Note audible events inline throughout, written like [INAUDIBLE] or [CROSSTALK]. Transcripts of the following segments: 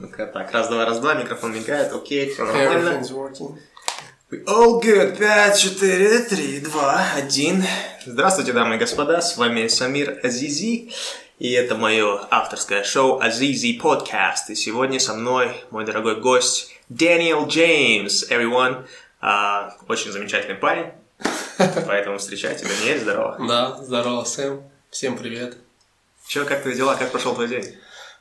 Ну-ка, так, раз, два, раз, два, микрофон мигает, окей, все нормально. We all good. 5, 4, 3, 2, 1. Здравствуйте, дамы и господа, с вами Самир Азизи, и это мое авторское шоу Азизи Подкаст. И сегодня со мной мой дорогой гость Дэниел Джеймс, everyone. А, очень замечательный парень, поэтому встречайте. Даниэль, здорово. Да, здорово, Сэм. Всем привет. Че, как твои дела, как прошел твой день?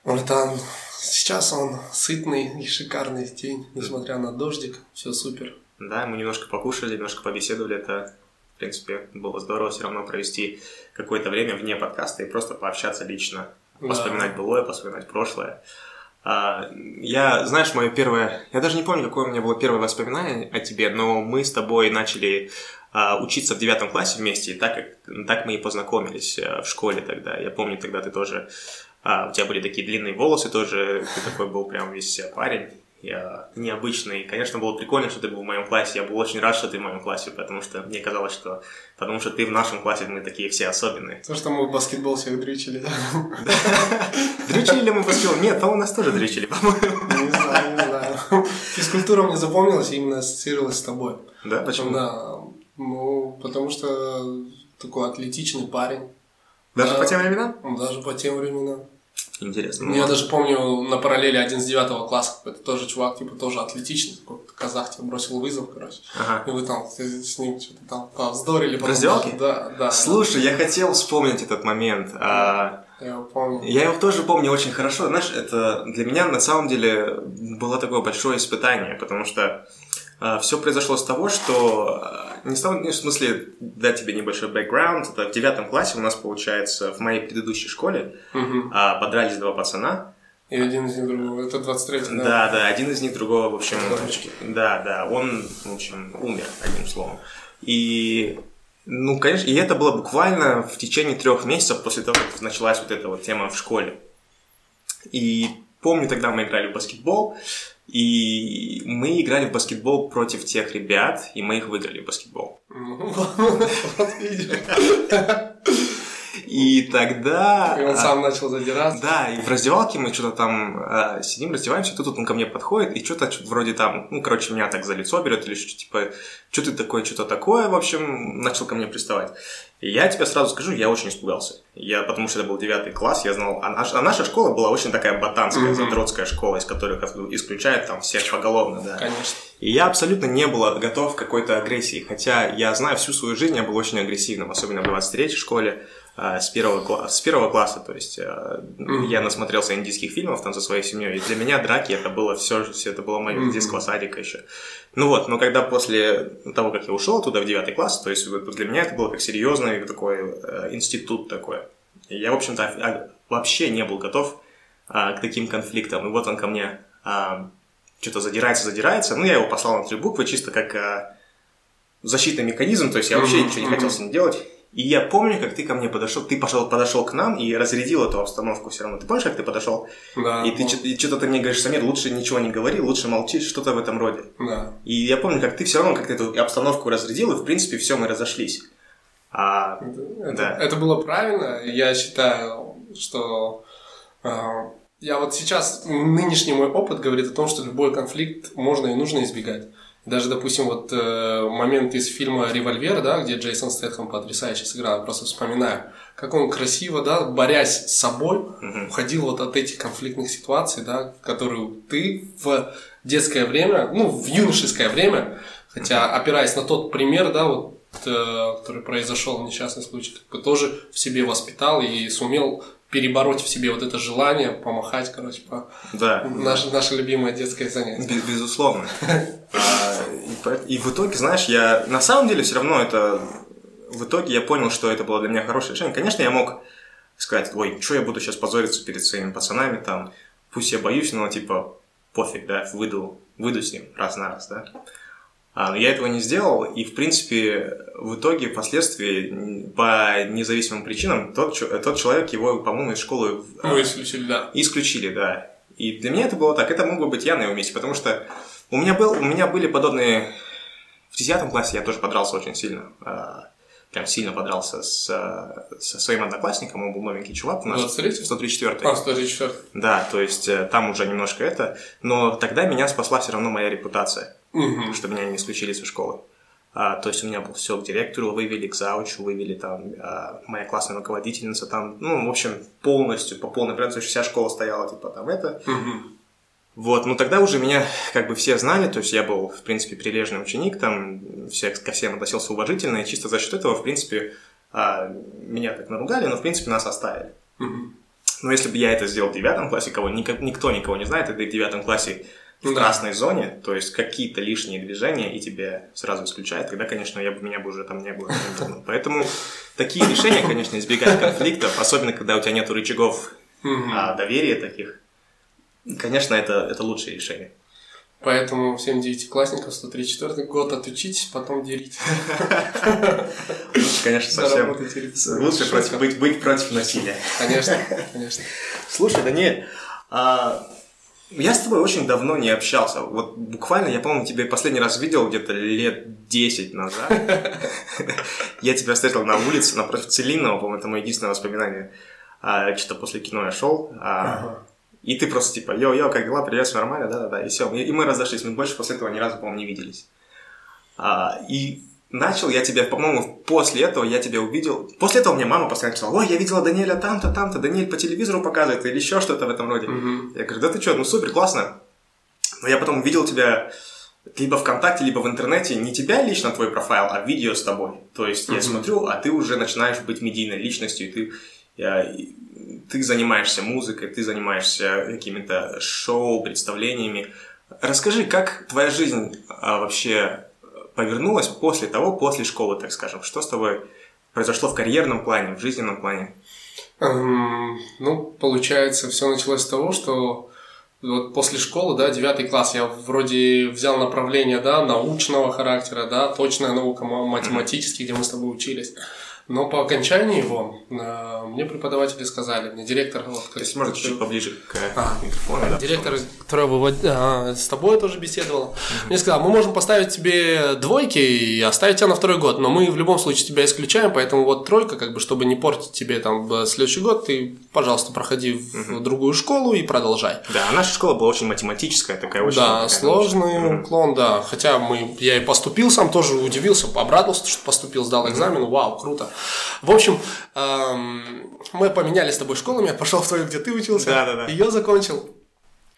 Братан, сейчас он сытный и шикарный день, несмотря на дождик, все супер. Да, мы немножко покушали, немножко побеседовали, это, в принципе, было здорово все равно провести какое-то время вне подкаста и просто пообщаться лично, Да. вспоминать былое, вспоминать прошлое. А, Я, знаешь, мое первое... Я даже не помню, какое у меня было первое воспоминание о тебе, но мы с тобой начали а, учиться в девятом классе вместе, и так, так мы и познакомились а, в школе тогда. Я помню, тогда ты тоже... а, У тебя были такие длинные волосы тоже, ты такой был прям весь э, парень. Я необычный. Конечно, было прикольно, что ты был в моем классе. Я был очень рад, что ты в моем классе, потому что мне казалось, что... Потому что ты в нашем классе, мы такие все особенные. То, что мы в баскетбол всех дрючили? [LAUGHS] Дрючили ли мы баскетбол? Нет, там у нас тоже дрючили, по-моему. Не знаю, не знаю. Физкультура мне запомнилась и именно ассоциировалась с тобой. Да, почему? Да, ну, потому что такой атлетичный парень. Даже Да. по тем временам? Даже по тем временам. Интересно. Я даже помню на параллели один с девятого класса, какой-то тоже чувак, типа, тоже отличный, такой казах тебе бросил вызов, короче. Ага. И вы там с ним что-то там повздорили. потом. раздевалке? Да, да. Слушай, я хотел вспомнить этот момент. А, Я его помню. Я его тоже помню очень хорошо. Знаешь, это для меня на самом деле было такое большое испытание, потому что все произошло с того, что а, не с того, не в смысле дать тебе небольшой бэкграунд. Это в девятом классе у нас получается в моей предыдущей школе а, подрались два пацана. И один из них другого. Это 23 да? Да, да, один из них другого, в общем, Здоровочки. да, да, он, в общем, умер, одним словом. И, ну, конечно, и это было буквально в течение трех месяцев после того, как началась вот эта вот тема в школе. И помню, тогда мы играли в баскетбол, и мы играли в баскетбол против тех ребят, и мы их выиграли в баскетбол. Ну, [LAUGHS] вот видишь. И тогда... И он а, сам начал задираться. Да, и в раздевалке мы что-то там э, сидим, раздеваемся, тут он ко мне подходит, и что-то вроде там, ну, короче, меня так за лицо берет, или что типа, что ты такое, что-то такое, в общем, начал ко мне приставать. И я тебе сразу скажу, я очень испугался. Я, потому что это был девятый класс, я знал, а, наш- а наша школа была очень такая ботанская, Мгм. задротская школа, из которых исключают там всех поголовно, да. Конечно. И я абсолютно не был готов к какой-то агрессии, хотя я знаю всю свою жизнь, я был очень агрессивным, особенно в 23-й школе, с первого, кла- с первого класса, то есть э, Мгм. я насмотрелся индийских фильмов там со своей семьей, и для меня драки это было все, все это было мое детского садика еще. Ну вот, но когда после того, как я ушел туда в девятый класс, то есть для меня это было как серьезный такой э, институт такой. Я, в общем-то, а- вообще не был готов а, к таким конфликтам. И вот он ко мне а, что-то задирается, задирается. Ну, я его послал на три буквы, чисто как а, защитный механизм, то есть я вообще Мгм, ничего не хотел с ним делать. И я помню, как ты ко мне подошел, ты пошел, подошел к нам и разрядил эту обстановку все равно. Ты помнишь, как ты подошел? Да. и ты и что-то ты мне говоришь, Самир, лучше ничего не говори, лучше молчи, что-то в этом роде. Да. И я помню, как ты все равно как-то эту обстановку разрядил, и в принципе все, мы разошлись. А, Это, Да. это было правильно. Я считаю, что э, я вот сейчас нынешний мой опыт говорит о том, что любой конфликт можно и нужно избегать. Даже, допустим, вот э, момент из фильма «Револьвер», да, где Джейсон Стэтхэм потрясающе сыграл, я просто вспоминаю, как он красиво, да, борясь с собой, мгм. уходил вот от этих конфликтных ситуаций, да, которые ты в детское время, ну, в юношеское время, хотя опираясь на тот пример, да, вот, э, который произошел, несчастный случай, как бы тоже в себе воспитал и сумел перебороть в себе вот это желание помахать, короче, по да. наше, наше любимое детское занятие. Без- Безусловно. [LAUGHS] И в итоге, знаешь, я на самом деле все равно это... В итоге я понял, что это было для меня хорошее решение. Конечно, я мог сказать, ой, что я буду сейчас позориться перед своими пацанами, там, пусть я боюсь, но типа пофиг, да, выйду, выйду с ним раз на раз, да. А, но я этого не сделал, и, в принципе, в итоге, впоследствии, по независимым причинам, тот, тот человек, его, по-моему, из школы а, Ну, исключили, да. Исключили, да. И для меня это было так. Это мог бы быть я на его месте, потому что у меня, был, у меня были подобные... В 10 классе я тоже подрался очень сильно. А, прям сильно подрался с, со своим одноклассником, он был новенький чувак у нас. 23 134 А, 134 Да, то есть э, там уже немножко это, но тогда меня спасла все равно моя репутация, Мгм. что меня не исключили со школы. А, то есть у меня был все к директору вывели, к заучу вывели, там а, моя классная руководительница там, ну, в общем, полностью, по полной есть вся школа стояла, типа, там это. Мгм. Вот, ну тогда уже меня как бы все знали, то есть я был, в принципе, прилежный ученик, там, все, ко всем относился уважительно, и чисто за счет этого, в принципе, а, меня так наругали, но, в принципе, нас оставили. Но если бы я это сделал в девятом классе, кого никак- никто никого не знает, это в девятом классе в Да. красной зоне, то есть какие-то лишние движения, и тебя сразу исключают, тогда, конечно, я бы, меня бы уже там не было. Поэтому такие решения, конечно, избегать конфликтов, особенно когда у тебя нет рычагов а, доверия таких, конечно, это, это лучшее решение. Поэтому всем девятиклассникам 134 год отучитесь, потом дерите. Лучше, конечно, совсем... Лучше против- быть, быть против насилия. Конечно, конечно. Слушай, Даниэль, а, я с тобой очень давно не общался. Вот буквально, я, по-моему, тебя последний раз видел где-то лет 10 назад. Я тебя встретил на улице напротив Целинного, по-моему, это мое единственное воспоминание. А, Что-то после кино я шел. а. И ты просто типа, йо-йо, как дела, привет, всё нормально, да-да-да, и все. И мы разошлись, мы больше после этого ни разу, по-моему, не виделись. А, и начал я тебя, по-моему, после этого я тебя увидел. После этого мне мама постоянно писала, ой, я видела Даниэля там-то, там-то, Даниэль по телевизору показывает, или еще что-то в этом роде. Мгм. Я говорю, да ты что, ну супер, классно. Но я потом увидел тебя либо ВКонтакте, либо в интернете, не тебя лично, твой профайл, а видео с тобой. То есть я Мгм. смотрю, а ты уже начинаешь быть медийной личностью, и ты, я- ты занимаешься музыкой, ты занимаешься какими-то шоу, представлениями. Расскажи, как твоя жизнь а, вообще повернулась после того, после школы, так скажем? Что с тобой произошло в карьерном плане, в жизненном плане? Эм, Ну, получается, все началось с того, что вот после школы, да, девятый класс, я вроде взял направление, да, научного характера, да, точная наука, ма- математический, где мы с тобой учились. Но по окончании его э, мне преподаватели сказали, мне директор... Вот, То есть, можно чуть-чуть поближе к А. микрофону, да? Директор, которая вывод- а, с тобой тоже беседовала, мне сказал, мы можем поставить тебе двойки и оставить тебя на второй год, но мы в любом случае тебя исключаем, поэтому вот тройка, как бы, чтобы не портить тебе там э, следующий год, ты, пожалуйста, проходи в другую школу и продолжай. Да, а наша школа была очень математическая, такая очень... да, такая сложный научная. уклон, да. Хотя мы, я и поступил сам, тоже удивился, обрадовался, что поступил, сдал экзамен, вау, круто. В общем, эм, мы поменяли с тобой школами, я пошел в твою, где ты учился, Да-да-да. ее закончил.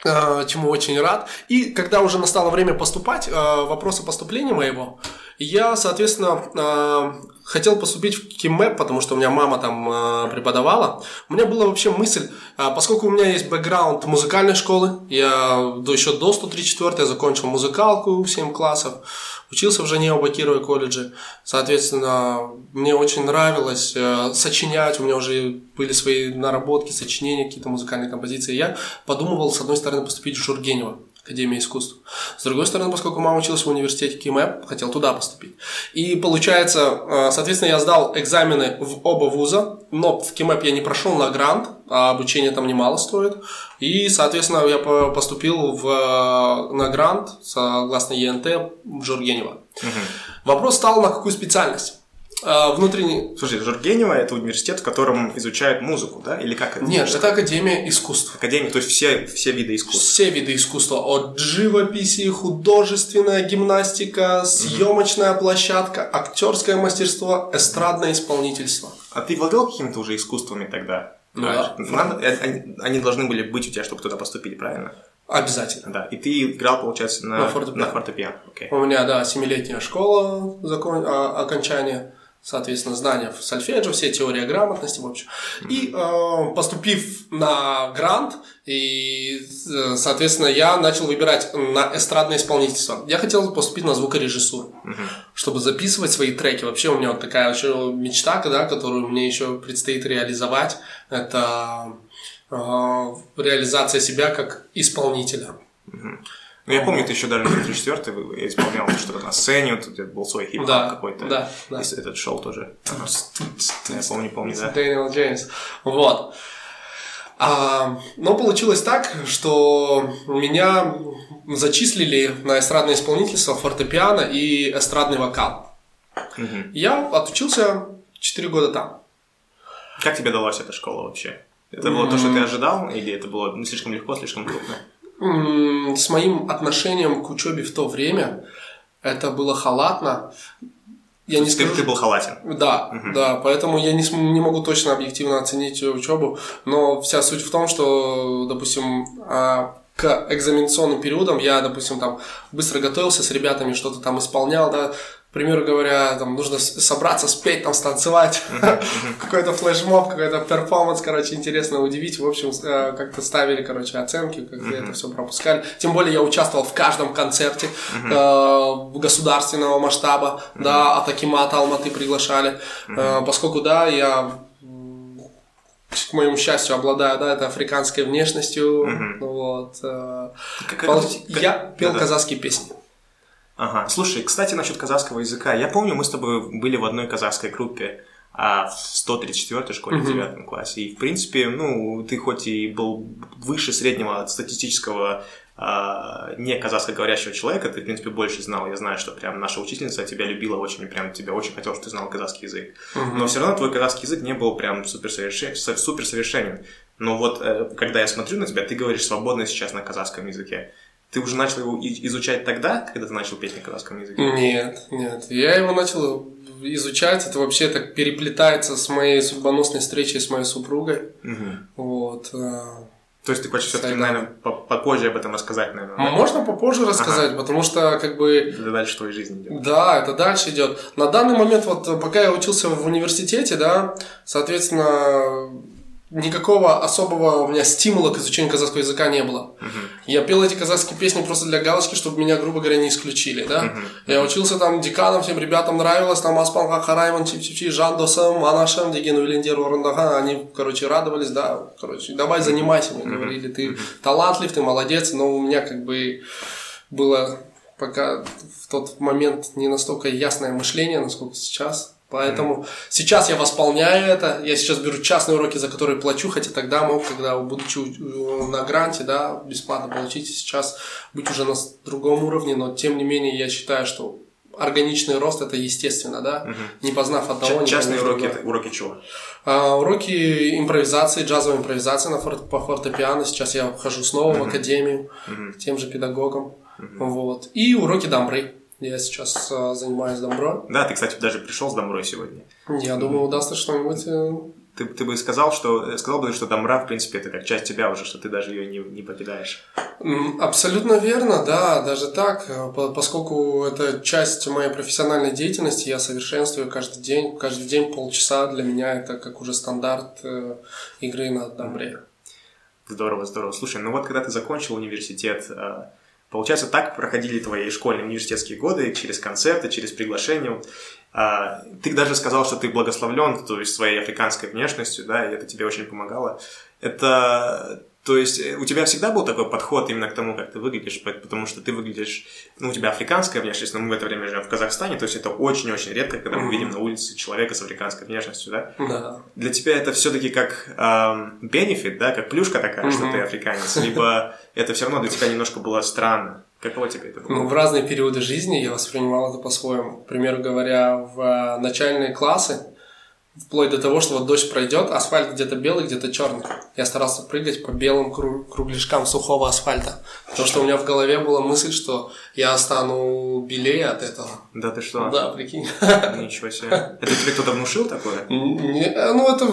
э, чему очень рад. И когда уже настало время поступать, э, вопросы поступления моего, я, соответственно, э, хотел поступить в КИМЭП, потому что у меня мама там э, преподавала. У меня была вообще мысль, э, поскольку у меня есть бэкграунд музыкальной школы, я до, еще до 134 я закончил музыкалку 7 классов, учился в Женево Бакирова колледже. Соответственно, мне очень нравилось э, сочинять, у меня уже были свои наработки, сочинения, какие-то музыкальные композиции. Я подумывал, с одной стороны, поступить в Жургенево. Академия искусств. С другой стороны, поскольку мама училась в университете КИМЭП, хотел туда поступить. И получается, э, соответственно, я сдал экзамены в оба вуза, но в КИМЭП я не прошел на грант, а обучение там немало стоит. И, соответственно, я по- поступил в, э, на грант, согласно ЕНТ, в Жургенево. Вопрос стал на какую специальность? Э, Внутренний... Слушай, Жургенева это университет, в котором изучают музыку, да? Или как это? Нет, это Академия искусств. Академия, то есть все, все виды искусств. Все виды искусства, от живописи, художественная гимнастика, съемочная площадка, актерское мастерство, эстрадное исполнительство. А ты владел какими-то уже искусствами тогда? Ну да. Надо- э, они, они должны были быть у тебя, чтобы туда поступить, правильно? Обязательно. Да. И ты играл, получается, на, На фортепиано. на фортепиано. Окей. У меня, да, семилетняя школа, закон... а, окончание, соответственно, знания в сольфеджио, все теория грамотности, в общем. И э, поступив на грант, и, э, соответственно, я начал выбирать на эстрадное исполнительство. Я хотел поступить на звукорежиссуру, чтобы записывать свои треки. Вообще у меня вот такая еще мечта, да, которую мне еще предстоит реализовать, это э, реализация себя как исполнителя. Ну, я помню, ты еще даже на 34 вы- исполнял что-то на сцене, тебя был свой хип Да, какой-то. да, да. Этот шоу тоже. Ага. Я помню, помню, да. Дэниел Джеймс. Вот. А, но получилось так, что меня зачислили на эстрадное исполнительство, фортепиано и эстрадный вокал. Я отучился 4 года там. Как тебе далась эта школа вообще? Это было то, что ты ожидал, или это было ну, слишком легко, слишком трудно? С моим отношением к учебе в то время это было халатно. Я не скажу, ты был халатен. Да, Мгм. да, поэтому я не, не могу точно объективно оценить учебу, но вся суть в том, что, допустим, а, к экзаменационным периодам я, допустим, там быстро готовился с ребятами, что-то там исполнял, да, к примеру говоря, там нужно собраться, спеть, там станцевать, [LAUGHS] какой-то флешмоб, какой-то перформанс, короче, интересно удивить, в общем, э, как-то ставили, короче, оценки, как это все пропускали. Тем более я участвовал в каждом концерте э, государственного масштаба, да, от Акимата Алматы приглашали, Э, поскольку, да, я к моему счастью, обладаю, да, это африканской внешностью, вот. Я пел казахские песни. Ага. Слушай, кстати, насчет казахского языка. Я помню, мы с тобой были в одной казахской группе а, в 134-й школе в Мгм. 9 классе. И, в принципе, ну, ты хоть и был выше среднего статистического а, не казахскоговорящего человека, ты, в принципе, больше знал. Я знаю, что прям наша учительница тебя любила очень, и прям тебя очень хотела, чтобы ты знал казахский язык. Но все равно твой казахский язык не был прям суперсовершен, суперсовершенен. Но вот, э, когда я смотрю на тебя, ты говоришь свободно сейчас на казахском языке. Ты уже начал его изучать тогда, когда ты начал петь на казахском языке? Нет, нет. Я его начал изучать, это вообще так переплетается с моей судьбоносной встречей с моей супругой. Мгм. Вот. э, То есть ты хочешь все-таки, наверное, по- попозже об этом рассказать, наверное, да? Можно попозже рассказать, потому что как бы Это дальше твоей жизни идет. Да, это дальше идет. На данный момент, вот пока я учился в университете, да, соответственно, никакого особого у меня стимула к изучению казахского языка не было. Я пел эти казахские песни просто для галочки, чтобы меня, грубо говоря, не исключили, да. Я учился там деканом, всем ребятам нравилось, там Аспанга Харайман, чип чип чип Жан Досам, Анашем, Деген Орандага, они, короче, радовались, да, короче, давай занимайся, мне говорили, ты талантлив, ты молодец, но у меня как бы было пока в тот момент не настолько ясное мышление, насколько сейчас. Поэтому сейчас я восполняю это. Я сейчас беру частные уроки, за которые плачу, хотя тогда мог, когда будучи на гранте, да, бесплатно получить, сейчас быть уже на другом уровне, но тем не менее я считаю, что органичный рост это естественно, да, не познав одного, Ча- Частные уроки, это уроки чего? А, уроки импровизации, джазовой импровизации на фор- по фортепиано. Сейчас я хожу снова в академию Мгм. к тем же педагогам. Вот. И уроки дамбры. Я сейчас а, занимаюсь дамброй. Да, ты, кстати, даже пришел с домрой сегодня. Я думаю, удастся что-нибудь. э, Ты, ты бы сказал, что сказал бы, что домра, в принципе, это как часть тебя уже, что ты даже ее не, не покидаешь. Абсолютно верно, да, даже так, э, по- поскольку это часть моей профессиональной деятельности, я совершенствую каждый день, каждый день полчаса для меня это как уже стандарт э, игры на дамбре. Здорово, здорово. Слушай, ну вот когда ты закончил университет, э, получается, так проходили твои школьные университетские годы, через концерты, через приглашения. А, Ты даже сказал, что ты благословлен, то есть своей африканской внешностью, да, и это тебе очень помогало. Это, то есть, э, у тебя всегда был такой подход именно к тому, как ты выглядишь, по- потому что ты выглядишь, ну, у тебя африканская внешность, но мы в это время живем в Казахстане, то есть это очень-очень редко, когда мы видим на улице человека с африканской внешностью, да. Да. Для тебя это все-таки как бенефит, да, как плюшка такая, что ты африканец, либо это все равно для тебя немножко было странно. Каково тебе это было? Ну, в разные периоды жизни я воспринимал это по-своему. К примеру говоря, в э, начальные классы, вплоть до того, что вот дождь пройдет, асфальт где-то белый, где-то черный. Я старался прыгать по белым кру- кругляшкам сухого асфальта. Потому что у меня в голове была мысль, что я стану белее от этого. Да ты что? Да, прикинь. Ничего себе. Это тебе кто-то внушил такое? Не- ну, это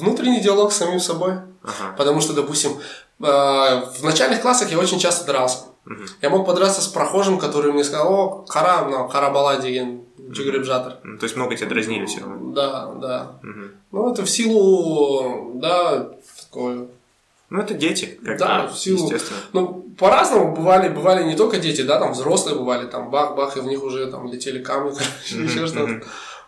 внутренний диалог с самим собой. Ага. Потому что, допустим, э, в начальных классах я очень часто дрался. Мгм. Я мог подраться с прохожим, который мне сказал, о, кара, ну, карабала деген, жүгіріп жатыр. Ну, То есть много тебя дразнили все равно. Да, да. Мгм. Ну, это в силу, да, такое. Ну, это дети, как Да, в силу- естественно. Ну, по-разному бывали, бывали не только дети, да, там взрослые бывали, там бах-бах, и в них уже там летели камни, [LAUGHS] короче, еще что-то.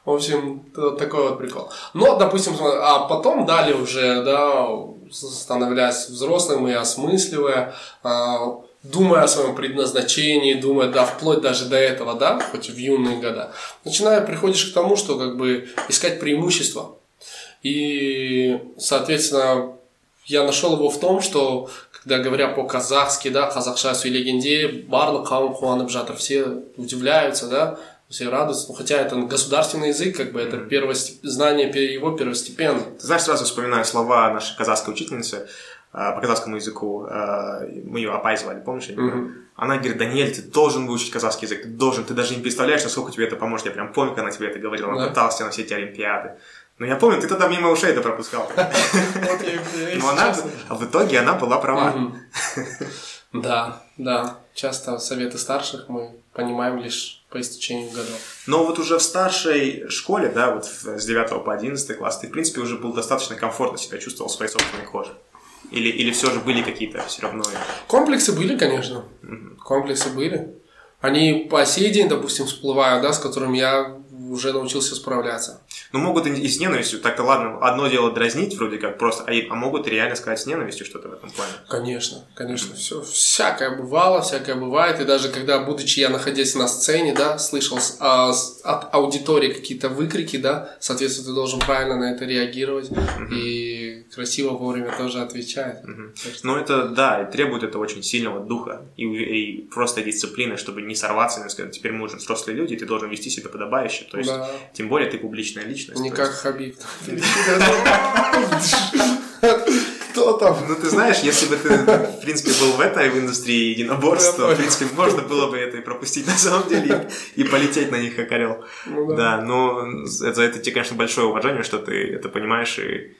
В общем, такой вот прикол. Но, допустим, а потом далее уже, да, становляясь взрослым и осмысливая, а, думая о своем предназначении, думая, да, вплоть даже до этого, да, хоть в юные года, начиная, приходишь к тому, что как бы искать преимущества. И, соответственно, я нашел его в том, что, когда говоря по-казахски, да, казахша легенде, барлық қауым қуанып жатыр, все удивляются, да, все радуются. Ну, хотя это государственный язык, как бы это первостеп... знание его первостепенно. Ты знаешь, сразу вспоминаю слова нашей казахской учительницы по казахскому языку. А, мы ее Апай звали, помнишь? Мгм. Она говорит, Даниэль, ты должен выучить казахский язык, ты должен, ты даже не представляешь, насколько тебе это поможет. Я прям помню, как она тебе это говорила, она Да. пыталась тебя на все эти олимпиады. Но я помню, ты тогда мимо ушей это пропускал. [LAUGHS] Но она, в итоге она была права. Да, да. Часто советы старших мы понимаем лишь по истечению годов. Но вот уже в старшей школе, да, вот с 9 по 11 класс, ты, в принципе, уже был достаточно комфортно себя чувствовал в своей собственной коже. Или, или все же были какие-то все равно... Комплексы были, конечно. Комплексы были. Они по сей день, допустим, всплывают, да, с которыми я уже научился справляться. Ну, могут и с ненавистью. Так-то ладно, одно дело дразнить вроде как просто, а, а могут реально сказать с ненавистью что-то в этом плане. Конечно, конечно, все, всякое бывало, всякое бывает, и даже когда, будучи я находясь на сцене, да, слышал с- а, с- от аудитории какие-то выкрики, да, соответственно, ты должен правильно на это реагировать и красиво вовремя тоже отвечать. Так что- Но это, да, и требует это очень сильного духа и, и просто дисциплины, чтобы не сорваться и сказать, теперь мы уже взрослые люди, ты должен вести себя подобающе. То есть, Да. тем более ты публичная личность. Не как есть- Хабиб. [LAUGHS] Кто там? Ну, ты знаешь, если бы ты, в принципе, был в этой индустрии единоборств, то, в принципе, можно было бы это и пропустить на самом деле и, полететь на них как орел. Ну да. Да, но за это тебе, конечно, большое уважение, что ты это понимаешь и,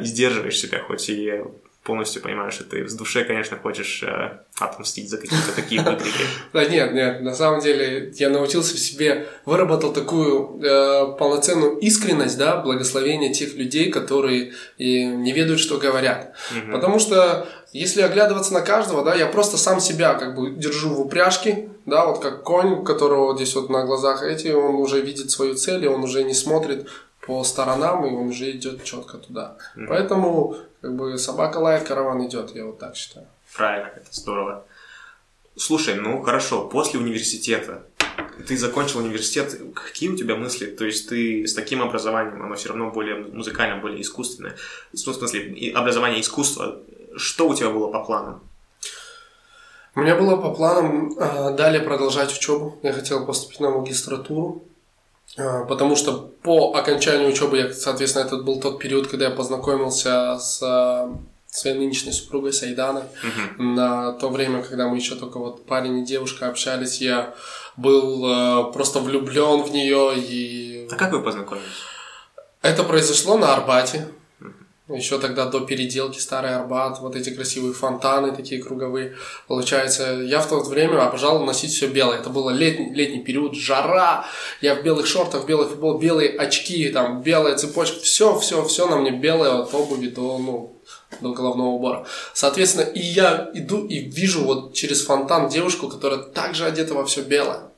и сдерживаешь себя, хоть и полностью понимаешь, что ты в душе, конечно, хочешь э, отмстить за какие-то такие выкрики. Да нет, нет, на самом деле я научился в себе, выработал такую э, полноценную искренность, да, благословение тех людей, которые и не ведают, что говорят. Потому что если оглядываться на каждого, да, я просто сам себя как бы держу в упряжке, да, вот как конь, у которого здесь вот на глазах эти, он уже видит свою цель, и он уже не смотрит по сторонам, и он уже идет четко туда. Поэтому как бы собака лает, караван идет, я вот так считаю. Правильно, это здорово. Слушай, ну хорошо, после университета, ты закончил университет, какие у тебя мысли? То есть ты с таким образованием, оно все равно более музыкальное, более искусственное. В смысле, образование искусства, что у тебя было по планам? У меня было по планам э, далее продолжать учебу. Я хотел поступить на магистратуру, потому что по окончанию учебы, я, соответственно, это был тот период, когда я познакомился с э, своей нынешней супругой Сайданой. На то время, когда мы еще только вот парень и девушка общались, я был э, просто влюблен в нее и А как вы познакомились? это произошло на Арбате. Еще тогда до переделки Старый Арбат, вот эти красивые фонтаны такие круговые. Получается, я в то время обожал носить все белое. Это было летний, летний период, жара. Я в белых шортах, в белой футбол, белые очки, там белая цепочка. Все, все, все на мне белое от обуви до, ну, до головного убора. Соответственно, и я иду и вижу вот через фонтан девушку, которая также одета во все белое.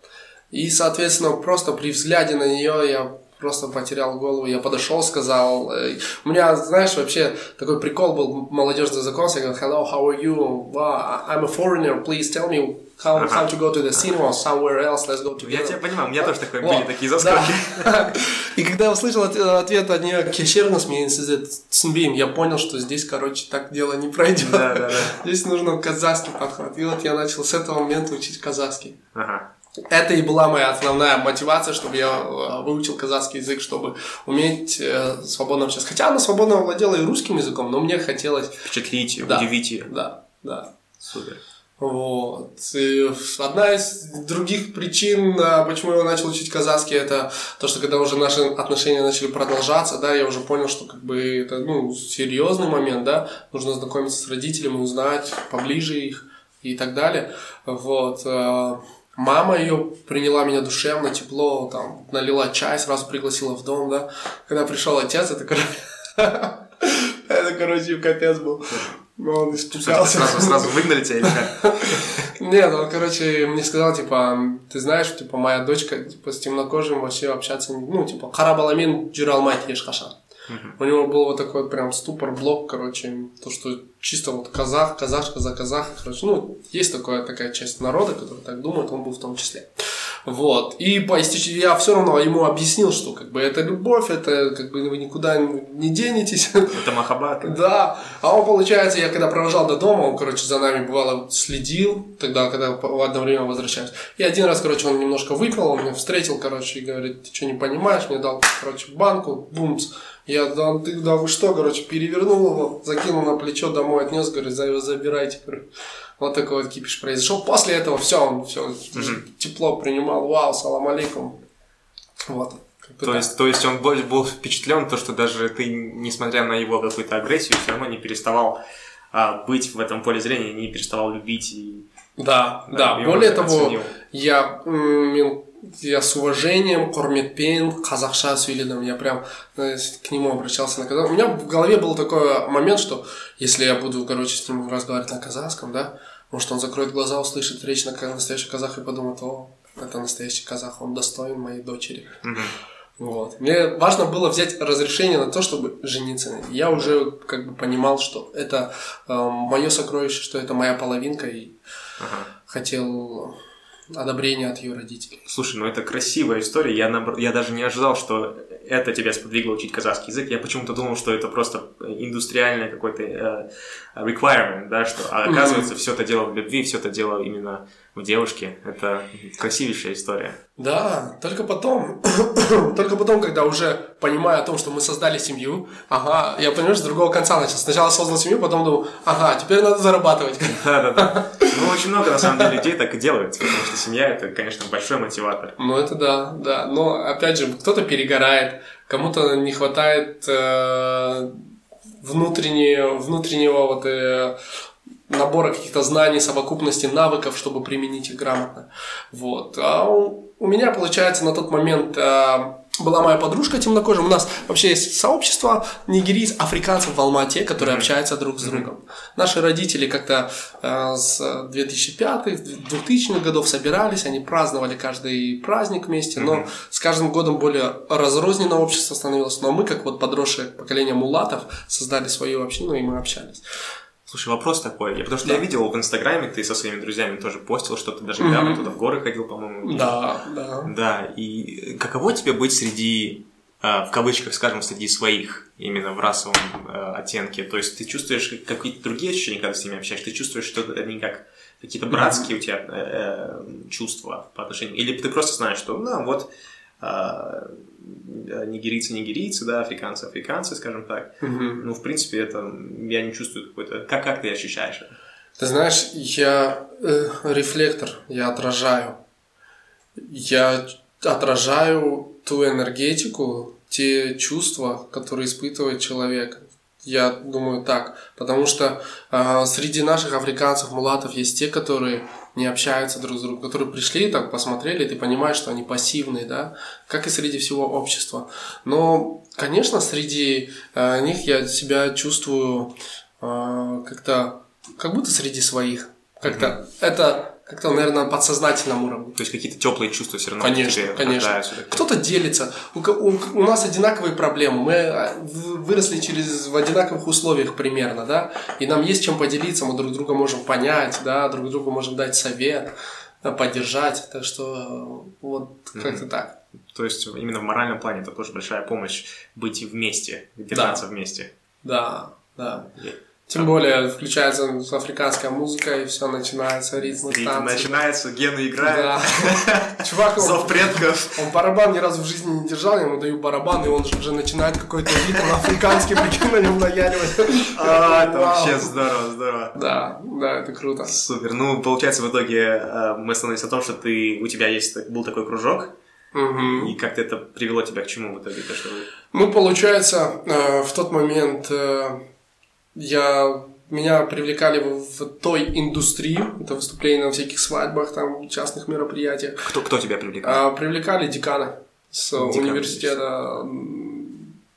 И, соответственно, просто при взгляде на нее я просто потерял голову. Я подошел, сказал... э, У меня, знаешь, вообще такой прикол был, молодежный закон. Я говорю, hello, how are you? Wow, I'm a foreigner, please tell me how, Ага. how to go to the cinema, somewhere else, let's go together. Я тебя понимаю, у меня тоже такое были такие заскоки. [LAUGHS] И когда я услышал от- ответ от нее «Кешернус мне цнбим», я понял, что здесь, короче, так дело не пройдет. [LAUGHS] Здесь нужно казахский подход. И вот я начал с этого момента учить казахский. Ага. Это и была моя основная мотивация, чтобы я э, выучил казахский язык, чтобы уметь э, свободно общаться. Хотя она свободно владела и русским языком, но мне хотелось... Впечатлить, Да. удивить ее. Да, да. Супер. Вот. И одна из других причин, а, почему я начал учить казахский, это то, что когда уже наши отношения начали продолжаться, да, я уже понял, что как бы это, ну, серьезный момент, да, нужно знакомиться с родителями, узнать поближе их и так далее. Вот. Мама ее приняла меня душевно, тепло, там, налила чай, сразу пригласила в дом, да. Когда пришел отец, это, короче, [LAUGHS] это, короче, капец был. Он испугался. сразу, сразу выгнали тебя или как? [LAUGHS] Нет, он, короче, мне сказал, типа, ты знаешь, типа, моя дочка, типа, с темнокожим вообще общаться, ну, типа, Харабаламин Джуралмайт Ешхашан. У него был вот такой вот прям ступор, блок, короче, то, что чисто вот казах, казашка за казах, короче, ну, есть такое, такая часть народа, которая так думает, он был в том числе. Вот. И по я все равно ему объяснил, что как бы это любовь, это как бы вы никуда не денетесь. [LAUGHS] Это махабат. Да. А он, получается, я когда провожал до дома, он, короче, за нами бывало следил, тогда, когда в одно время возвращаюсь. И один раз, короче, он немножко выпил, он меня встретил, короче, и говорит, ты что, не понимаешь? Мне дал, короче, банку, бумс. Я, да, ты, да вы что, короче, перевернул его, закинул на плечо домой, отнес, говорит, забирайте, короче. Вот такой вот кипиш произошел. После этого все, он все mm-hmm. тепло принимал. Вау, салам алейкум. Вот. То есть, то есть он был, был впечатлен, то, что даже ты, несмотря на его какую-то агрессию, все равно не переставал а, быть в этом поле зрения, не переставал любить и да, да. да. Более того, я я с уважением құрметпен қазақша сөйледім я прям к нему обращался на казахском у меня в голове был такой момент что если я буду короче с ним разговаривать на казахском да может он закроет глаза услышит речь на настоящий казах и подумает о это настоящий казах он достоин моей дочери Вот. Мне важно было взять разрешение на то, чтобы жениться. Я уже как бы понимал, что это э, мое сокровище, что это моя половинка, и ага. хотел одобрение от ее родителей. Слушай, ну это красивая история. Я, набр... я даже не ожидал, что это тебя сподвигло учить казахский язык. Я почему-то думал, что это просто индустриальный какой-то э, requirement, да, что а оказывается все это дело в любви, все это дело именно в девушке. Это красивейшая история. Да, только потом, [COUGHS] только потом, когда уже понимаю о том, что мы создали семью, ага, я понимаю, с другого конца начал. Сначала создал семью, потом думал, ага, теперь надо зарабатывать. [LAUGHS] Да-да-да. Ну, очень много, на самом деле, людей так и делают, потому что семья – это, конечно, большой мотиватор. Ну, это да, да. Но, опять же, кто-то перегорает, кому-то не хватает э, внутреннего, внутреннего вот э, набора каких-то знаний, совокупности навыков, чтобы применить их грамотно. Вот. А у, у меня, получается, на тот момент э, была моя подружка темнокожая. У нас вообще есть сообщество нигерийц, африканцев в Алмате, которые mm-hmm. общаются друг с другом. Mm-hmm. Наши родители как-то э, с 2005-2000-х годов собирались, они праздновали каждый праздник вместе, mm-hmm. но с каждым годом более разрозненное общество становилось. Но мы, как вот подросшее поколение мулатов, создали свою общину, и мы общались. Слушай, вопрос такой. Я, потому что да. я видел в Инстаграме, ты со своими друзьями тоже постил что-то, даже mm-hmm. туда в горы ходил, по-моему. Да, да. Да, и каково тебе быть среди, э, в кавычках, скажем, среди своих, именно в расовом э, оттенке? То есть ты чувствуешь какие-то другие ощущения, когда с ними общаешься? Ты чувствуешь, что они как какие-то братские mm-hmm. у тебя э, чувства по отношению? Или ты просто знаешь, что, ну, вот а, нигерийцы нигерийцы, да, африканцы африканцы, скажем так. Угу. Ну, в принципе, это я не чувствую какой-то... Как, как ты ощущаешь это? Ты знаешь, я э, рефлектор, я отражаю. Я отражаю ту энергетику, те чувства, которые испытывает человек. Я думаю так. Потому что э, среди наших африканцев, мулатов есть те, которые не общаются друг с другом, которые пришли, так посмотрели, и ты понимаешь, что они пассивные, да, как и среди всего общества. Но, конечно, среди э, них я себя чувствую э, как-то, как будто среди своих. Как-то mm-hmm. это как-то, наверное, на подсознательном уровне. То есть какие-то теплые чувства все равно конечно, тебе конечно. Кто-то делится. У, у, у нас одинаковые проблемы. Мы а, выросли через в одинаковых условиях примерно, да, и нам есть чем поделиться, мы друг друга можем понять, да, друг другу можем дать совет, да, поддержать. Так что вот как-то mm-hmm. так. То есть именно в моральном плане это тоже большая помощь быть вместе, держаться да. вместе. Да, да. Тем более включается африканская музыка, и все начинается, ритм танцы. Начинается, гены играют. Да. Чувак, он, Зов предков. Он барабан ни разу в жизни не держал, я ему даю барабан, и он уже начинает какой-то ритм африканский, прикинь, на нем наяривать. А, это вообще здорово, здорово. Да, да, это круто. Супер. Ну, получается, в итоге э, мы остановились на том, что ты, у тебя есть, был такой кружок, Угу. И как-то это привело тебя к чему в итоге? То, что... Ну, получается, э, в тот момент э, я меня привлекали в, в той индустрии, это выступления на всяких свадьбах, там, частных мероприятиях. Кто, кто тебя привлекал? А, привлекали деканы с Декан, университета.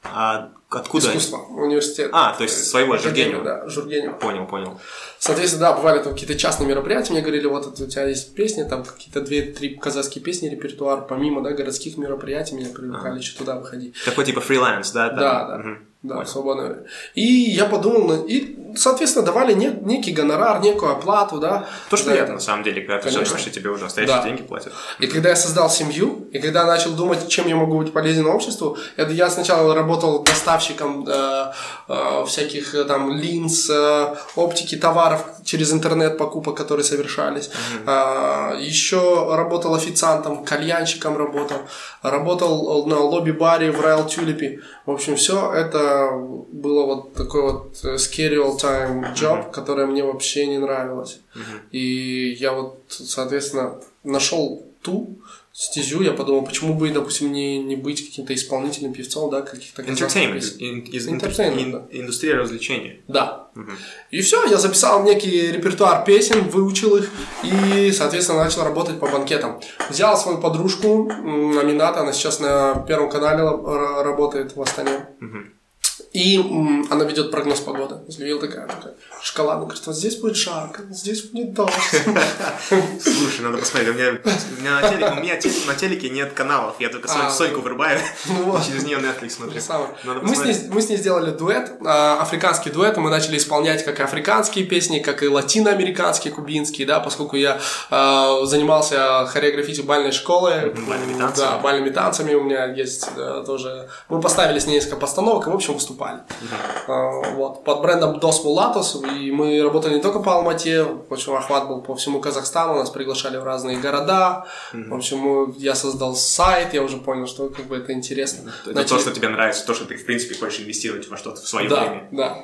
А откуда? Искусство, университет. А, то есть своего Жургенева. Да, Жургенева. Понял, понял. Соответственно, да, бывали там какие-то частные мероприятия, мне говорили, вот это у тебя есть песни, там какие-то две-три казахские песни, репертуар, помимо, да, городских мероприятий, меня привлекали а. еще туда выходить. Такой типа фриланс, да? Да, да. да. Угу. Да, Понял. свободное. И я подумал, ну, и, соответственно, давали не- некий гонорар, некую оплату, да. То, что приятно, это. на самом деле, когда ты Конечно. живешь, и тебе уже настоящие Да. деньги платят. И когда я создал семью, и когда начал думать, чем я могу быть полезен обществу, это я сначала работал доставщиком э, э, всяких э, там линз, э, оптики товаров через интернет покупок, которые совершались. А, еще работал официантом, кальянщиком работал, работал на лобби-баре в Royal Tulip. В общем, все это было вот такой вот э, schedule time job, которое мне вообще не нравилось. И я вот, соответственно, нашел ту стезю, я подумал, почему бы, допустим, не, не быть каким-то исполнительным певцом, да, каких-то Entertainment, ин- из Entertainment, ин- да. индустрия развлечений. Да. И все, я записал некий репертуар песен, выучил их и, соответственно, начал работать по банкетам. Взял свою подружку, м, Амината, она сейчас на Первом канале ра- работает в Астане. И м, она ведет прогноз погоды. Заявила такая, такая шкала, она говорит, вот здесь будет жарко, здесь будет дождь. Слушай, надо посмотреть. У меня, у меня, на, телеке, у меня те- на телеке нет каналов. Я только А, Сонь- Соньку вырубаю. Ну вот. Через нее Netflix смотрю. Мы с, ней, мы с ней сделали дуэт, а, африканский дуэт, и мы начали исполнять как и африканские песни, как и латиноамериканские, кубинские, да, поскольку я а, занимался хореографией бальной школы. Бальными танцами. Да, бальными танцами у меня есть да, тоже. Мы поставили с ней несколько постановок и, в общем, выступали. А, вот, под брендом Dos Mulatos, и мы работали не только по Алмате, в общем, охват был по всему Казахстану, нас приглашали в разные города. В общем, я создал сайт, я уже понял, что как бы это интересно. Это Начали- то, что тебе нравится, то, что ты, в принципе, хочешь инвестировать во что-то в свое да, время. да.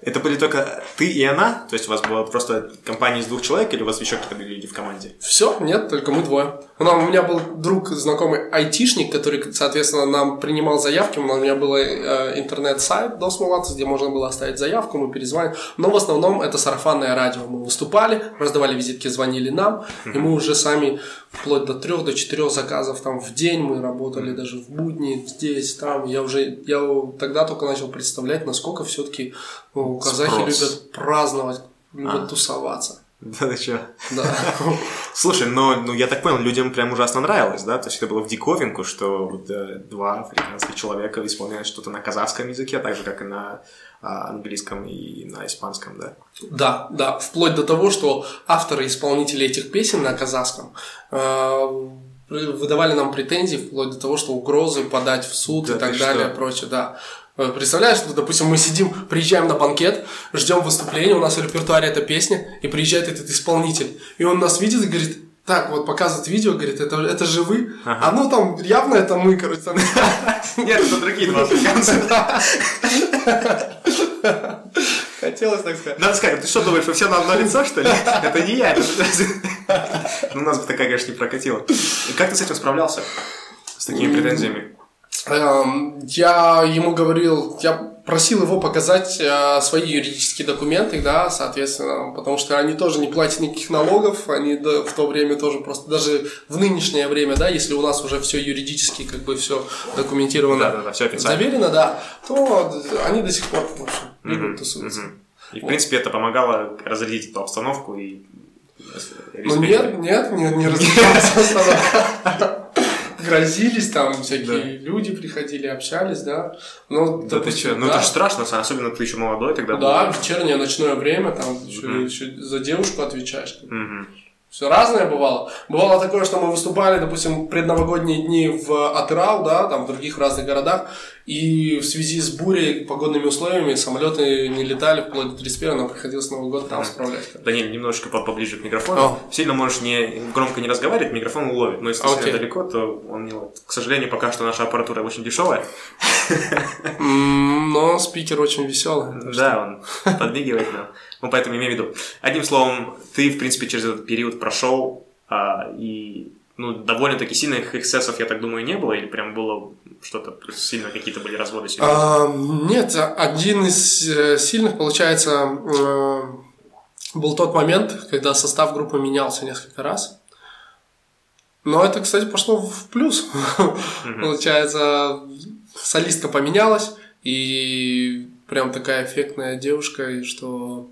Это были только ты и она? То есть у вас была просто компания из двух человек, или у вас еще какие-то люди в команде? Все, нет, только мы двое. Ну, у меня был друг, знакомый айтишник, который, соответственно, нам принимал заявки. У меня был э, интернет-сайт Mulatos, где можно было оставить заявку, мы перезвонили. Но в основном это сарафанное радио. Мы выступали, раздавали визитки, звонили нам, и мы уже сами вплоть до трех, до четырех заказов там в день мы работали даже в будни, здесь, там. Я уже, я тогда только начал представлять, насколько все-таки казахи Спрос. любят праздновать, любят А. тусоваться. Да ты чё? Да. [LAUGHS] Слушай, но ну, я так понял, людям прям ужасно нравилось, да? То есть это было в диковинку, что вот, э, два африканских человека исполняют что-то на казахском языке, так же, как и на а, английском и на испанском, да? Да, да, вплоть до того, что авторы исполнители этих песен на казахском э, выдавали нам претензии, вплоть до того, что угрозы подать в суд Да и так далее, что? прочее, да. Э, Представляешь, что, допустим, мы сидим, приезжаем на банкет, ждем выступления, у нас в репертуаре эта песня, и приезжает этот исполнитель, и он нас видит и говорит, так, вот показывает видео, говорит, это, это же вы, а ну там явно это мы, короче, там. [LAUGHS] Нет, это другие два африканца. [LAUGHS] Хотелось так сказать. Надо сказать, ты что думаешь, вы все на одно лицо, что ли? Это не я. [LAUGHS] Ну, нас бы такая, конечно, не прокатила. Как ты с этим справлялся? С такими претензиями? Эм, Я ему говорил, я просил его показать э, свои юридические документы, да, соответственно, потому что они тоже не платят никаких налогов, они да, в то время тоже просто, даже в нынешнее время, да, если у нас уже все юридически, как бы все документировано, Да-да-да, всё официально. заверено, да, то они до сих пор, в общем, любят Мгм, тусуются. мгм. И, в принципе, это помогало разрядить эту обстановку и... Ну нет, нет, не, не разбирался [LAUGHS] остановка. Грозились там, всякие люди приходили, общались, да. Ну, Да ты что? Ну это же страшно, особенно ты еще молодой тогда был. Да, вечернее, ночное время, там еще, за девушку отвечаешь. Мгм. Все разное бывало. Бывало такое, что мы выступали, допустим, предновогодние дни в Атырау, да, там в других разных городах, и в связи с бурей, погодными условиями самолеты не летали вплоть до 31 нам приходилось Новый год там справлять. Даниэль, немножечко по- поближе к микрофону. О. Сильно можешь не громко не разговаривать, микрофон уловит. Но если Окей. сильно далеко, то он не ловит. К сожалению, пока что наша аппаратура очень дешевая. Но спикер очень веселый. Да, он подмигивает нам. Ну, поэтому имею в виду. Одним словом, ты, в принципе, через этот период прошел, а, и ну, довольно-таки сильных эксцессов, я так думаю, не было, или прям было что-то, сильно какие-то были разводы? А, нет, один из э, сильных, получается, э, был тот момент, когда состав группы менялся несколько раз. Но это, кстати, пошло в плюс. Получается, солистка поменялась, и прям такая эффектная девушка, и что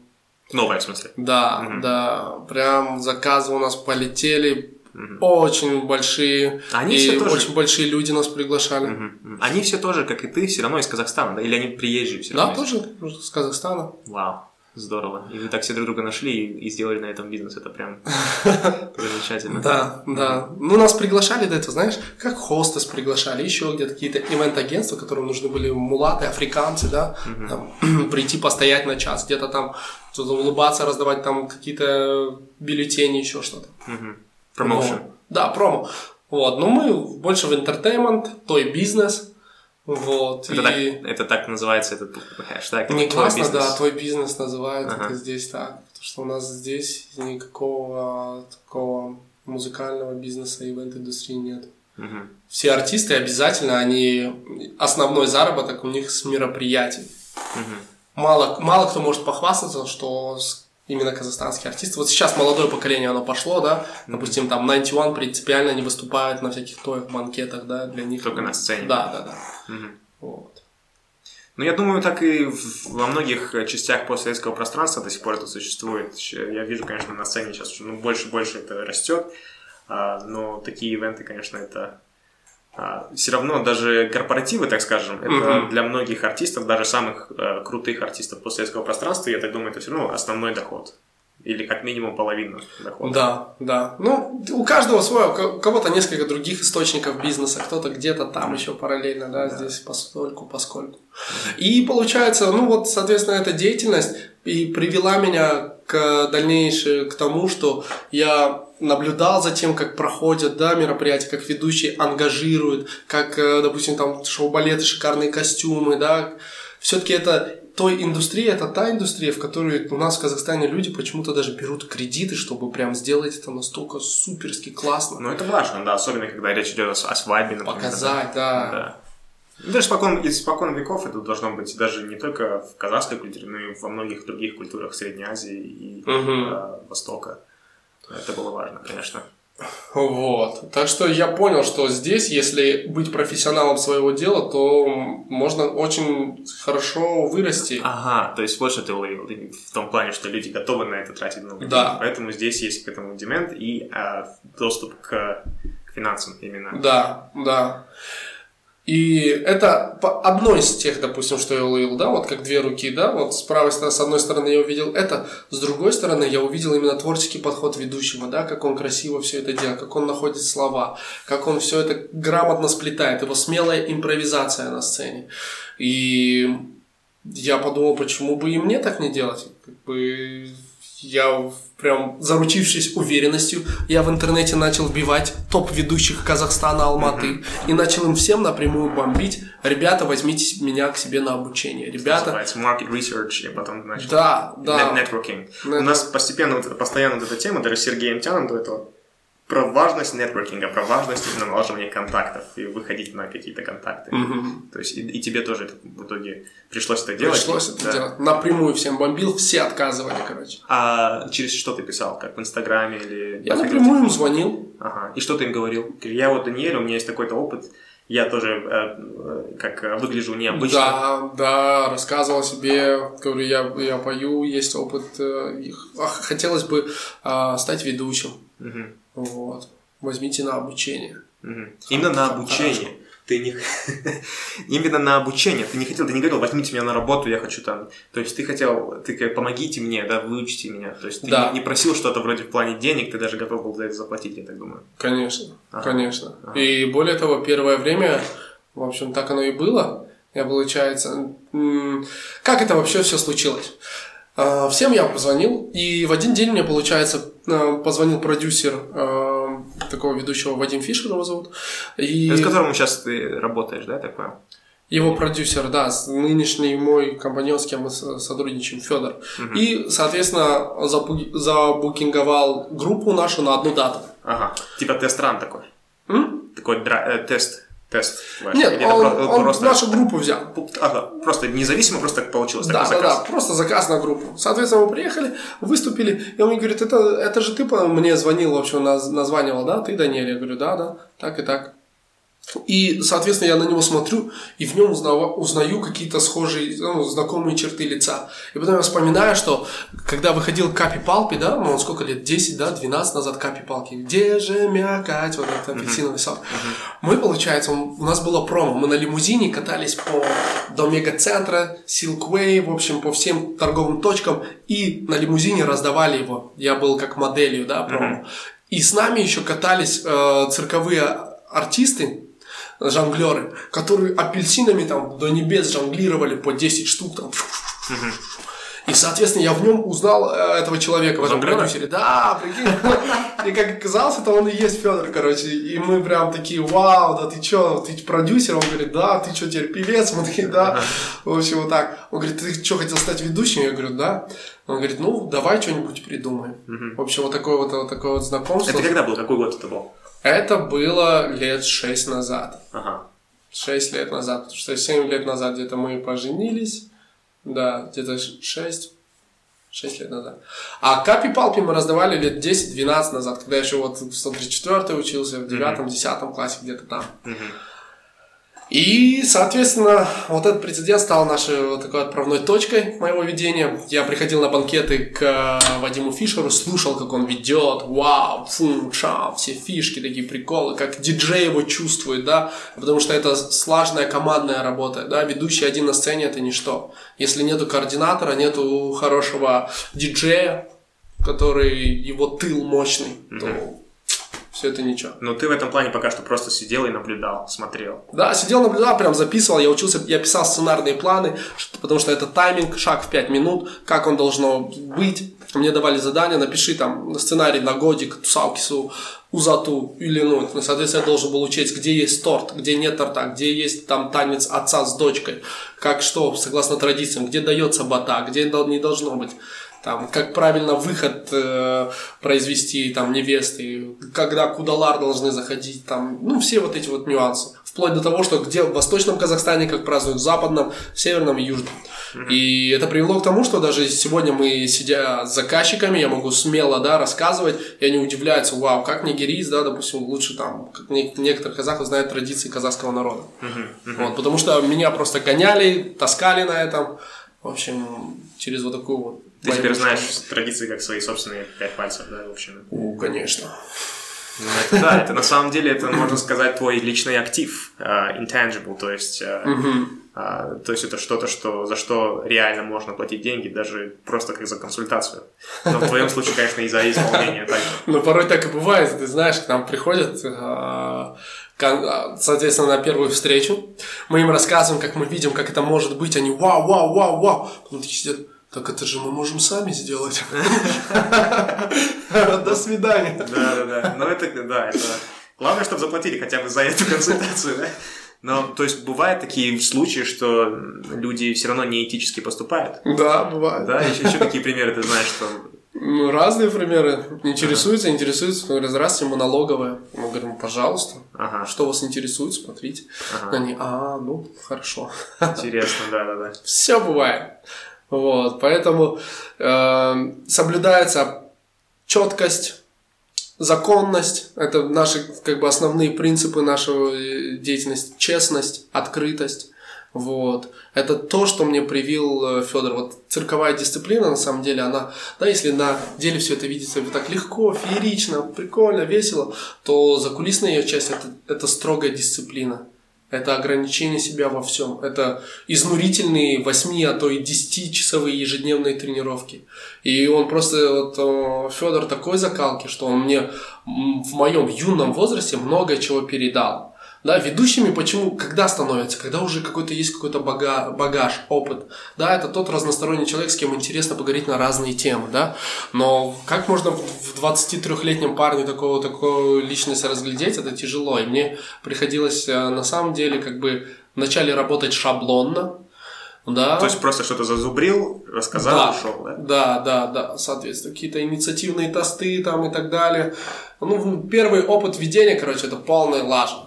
Новая, в смысле. да, Мгм. да, прям заказы у нас полетели, Очень большие. Они и все тоже- очень большие люди нас приглашали. Мгм. Они все тоже, как и ты, все равно из Казахстана, да? Или они приезжие все Да, равно? тоже с Казахстана. Вау, здорово. И вы так все друг друга нашли и, и сделали на этом бизнес. Это прям [LAUGHS] замечательно. Да, да. Ну, нас приглашали до этого, знаешь, как хостес приглашали, еще где-то какие-то ивент-агентства, которым нужны были мулаты, африканцы, да, [CLEARS THROAT] прийти постоять на час, где-то там улыбаться, раздавать там какие-то бюллетени, еще что-то. Промоушен. Ну, Да, промо. Вот, но мы больше в entertainment, той-бизнес. Вот, Это, так, и это так называется, этот хэштег. не классно, бизнес. да, той бизнес называют Ага. это здесь так. Потому что у нас здесь никакого такого музыкального бизнеса, event-индустрии нет. Мгм. Все артисты обязательно, они основной заработок у них с мероприятий. Мгм. Мало, мало кто может похвастаться, что с- именно казахстанские артисты. Вот сейчас молодое поколение, оно пошло, да, допустим, там 91 принципиально не выступают на всяких тоях, банкетах, да, для них. Только на сцене. Да, да, да. Мгм. Вот. Ну, я думаю, так и во многих частях постсоветского пространства до сих пор это существует. Я вижу, конечно, на сцене сейчас ну, больше и больше это растет, а, но такие ивенты, конечно, это все равно даже корпоративы, так скажем, это Мгм. для многих артистов, даже самых э, крутых артистов постсоветского пространства, я так думаю, это все равно основной доход. Или как минимум половина дохода. Да, да. Ну, у каждого свой, у ко- у кого-то несколько других источников бизнеса, кто-то где-то там еще параллельно, да, здесь постольку, поскольку. И получается, ну вот, соответственно, эта деятельность и привела меня к дальнейшему, к тому, что я наблюдал за тем, как проходят, да, мероприятия, как ведущие ангажируют, как, э, допустим, там шоу-балеты, шикарные костюмы, да, все-таки это той индустрия, это та индустрия, в которой у нас в Казахстане люди почему-то даже берут кредиты, чтобы прям сделать это настолько суперски классно. Ну, это важно, да, особенно когда речь идет о, свадьбе, например. Показать, да. Да. Ну, Даже спокон, из спокон веков это должно быть даже не только в казахской культуре, но и во многих других культурах Средней Азии и Мгм. э, Востока. Это было важно, конечно. Вот. Так что я понял, что здесь, если быть профессионалом своего дела, то можно очень хорошо вырасти. Ага, то есть вот что ты уловил, в том плане, что люди готовы на это тратить много Да. денег, поэтому здесь есть к этому демент и а, доступ к, к финансам именно. Да, да. И это одно из тех, допустим, что я уловил, да, вот как две руки, да, вот с правой стороны, с одной стороны я увидел это, с другой стороны я увидел именно творческий подход ведущего, да, как он красиво все это делает, как он находит слова, как он все это грамотно сплетает, его смелая импровизация на сцене. И я подумал, почему бы и мне так не делать? Как бы я прям заручившись уверенностью, я в интернете начал вбивать топ ведущих Казахстана, Алматы, и начал им всем напрямую бомбить. Ребята, возьмите меня к себе на обучение. Ребята, называется market research, и потом, значит, да, да. net- networking. Net- У нас постепенно, вот это, постоянно вот эта тема, даже с Сергеем тянем до этого, про важность нетворкинга, про важность именно налаживания контактов и выходить на какие-то контакты. Мгм. То есть и, и тебе тоже это в итоге пришлось это делать. Пришлось это да. делать. Напрямую всем бомбил, все отказывали, короче. А через что ты писал? Как в Инстаграме или... Я напрямую им звонил. Ага. И что ты им говорил? Я вот Даниэль, у меня есть такой-то опыт, я тоже э, э, как э, выгляжу необычно. Да, да, рассказывал себе, говорю, я, я пою, есть опыт. э, Хотелось бы а, стать ведущим. Мгм. Вот. Возьмите на обучение. Мгм. Именно на обучение. Ты не... [LAUGHS] Именно на обучение. Ты не хотел, ты не говорил, возьмите меня на работу, я хочу там... То есть ты хотел, ты как, помогите мне, да, выучите меня. То есть ты Да. не, не просил что-то вроде в плане денег, ты даже готов был за это заплатить, я так думаю. Конечно, Ага. конечно. Ага. И более того, первое время, в общем, так оно и было. Я, получается... Как это вообще все случилось? А, Всем я позвонил, и в один день мне, получается, э, позвонил продюсер э, такого ведущего Вадим Фишер его зовут. И С которым сейчас ты работаешь, да, я так понял? его продюсер, да, нынешний мой компаньон, с кем мы сотрудничаем, Федор. И, соответственно, запу- забукинговал группу нашу на одну дату. Ага. Типа тест-ран такой. М? Такой дра- э, тест. Тест. знаешь, Нет, или это он, про- он просто... нашу группу взял. Ага, просто независимо, просто так получилось. Да, такой да, заказ. да, просто заказ на группу. Соответственно, мы приехали, выступили, и он мне говорит, это, это же ты мне звонил, в общем, наз- названивал, да, ты, Даниэль? Я говорю, да, да, так и так. И, соответственно, я на него смотрю, и в нем узнаю, узнаю какие-то схожие, ну, знакомые черты лица. И потом я вспоминаю, что когда выходил Капи Палпи, да, ну, он сколько лет, 10, да, 12 назад Капи Палки, где же мякать, вот этот апельсиновый сок. Мы, получается, у нас было промо, мы на лимузине катались по до мегацентра, Silkway, в общем, по всем торговым точкам, и на лимузине раздавали его. Я был как моделью, да, промо. И с нами еще катались э, цирковые артисты, жонглеры, которые апельсинами там до небес жонглировали по 10 штук там. И, соответственно, я в нем узнал э, этого человека в этом продюсере. Да, прикинь. И как оказалось, это он и есть Федор, короче. И мы прям такие, вау, да ты чё, ты продюсер? Он говорит, да, ты чё, теперь певец? Мы такие, да. В общем, вот так. Он говорит, ты что, хотел стать ведущим? Я говорю, да. Он говорит, ну, давай что-нибудь придумаем. В общем, вот такое вот, вот такое вот знакомство. Это когда был? Какой год это был? Это было лет шесть назад. Ага. 6 лет назад, потому что 7 лет назад где-то мы поженились. Да, где-то 6, 6 лет назад. А капи палпи мы раздавали лет 10-12 назад, когда я еще вот в 134 учился, в 9-10 классе где-то там. И, соответственно, вот этот прецедент стал нашей вот такой отправной точкой моего ведения. Я приходил на банкеты к э, Вадиму Фишеру, слушал, как он ведет, вау, фум, чам, все фишки, такие приколы, как диджей его чувствует, да, потому что это сложная командная работа, да, ведущий один на сцене это ничто. Если нету координатора, нету хорошего диджея, который его тыл мощный, то все это ничего. Но ты в этом плане пока что просто сидел и наблюдал, смотрел. Да, сидел, наблюдал, прям записывал, я учился, я писал сценарные планы, потому что это тайминг, шаг в 5 минут, как он должно быть. Мне давали задание, напиши там сценарий на годик, тусалкису, узату или ну, соответственно, я должен был учесть, где есть торт, где нет торта, где есть там танец отца с дочкой, как что, согласно традициям, где дается бата, где не должно быть там, как правильно выход э, произвести там невесты, когда кудалар должны заходить, там, ну, все вот эти вот нюансы. Вплоть до того, что где в Восточном Казахстане, как празднуют в Западном, в Северном и Южном. И это привело к тому, что даже сегодня мы, сидя с заказчиками, я могу смело, да, рассказывать, и они удивляются, вау, как нигериец, да, допустим, лучше там, как не- некоторые казахов знают традиции казахского народа. Вот, потому что меня просто гоняли, таскали на этом. В общем, через вот такую вот... Ты теперь знаешь традиции как свои собственные пять пальцев, да, в общем. Ну, конечно. Ну, это да, это на самом деле, это, можно сказать, твой личный актив, а, intangible, то есть, а, а, то есть это что-то, что, за что реально можно платить деньги, даже просто как за консультацию. Но в твоем случае, конечно, и за исполнение также. Ну, порой так и бывает, ты знаешь, к нам приходят, кон- а, соответственно, на первую встречу, мы им рассказываем, как мы видим, как это может быть, они вау, вау, вау, вау, потом сидят, так это же мы можем сами сделать. [LAUGHS] До свидания. Да, да, да. Но это, да, это... Главное, чтобы заплатили хотя бы за эту консультацию, да? Но, то есть, бывают такие случаи, что люди все равно неэтически поступают. Да, бывает. Да, еще, еще какие примеры ты знаешь, что... Ну, разные примеры. Интересуются, интересуются. Говорят, здравствуйте, мы налоговая. Мы говорим, пожалуйста. Ага, Что вас интересует, смотрите. Ага. Они, а, ну, хорошо. интересно, да, да, да. Все бывает. Вот, поэтому э, соблюдается четкость, законность. Это наши как бы основные принципы нашей э, деятельности. Честность, открытость. Вот. Это то, что мне привил Федор. Вот цирковая дисциплина, на самом деле, она, да, если на деле все это видится так легко, феерично, прикольно, весело, то закулисная ее часть это, это строгая дисциплина. Это ограничение себя во всем. Это изнурительные 8, а то и 10-часовые ежедневные тренировки. И он просто, вот Федор такой закалки, что он мне в моем юном возрасте много чего передал. Да, ведущими почему, когда становятся, когда уже какой-то есть какой-то бага, багаж, опыт. Да, это тот разносторонний человек, с кем интересно поговорить на разные темы, да. Но как можно в в 23-летнем парне такого, такую личность разглядеть, это тяжело. И мне приходилось э, на самом деле как бы вначале работать шаблонно, да. То есть просто что-то зазубрил, рассказал, Да, ушел, да? да, да, да, соответственно, какие-то инициативные тосты там и так далее. Ну, первый опыт ведения, короче, это полная лажа.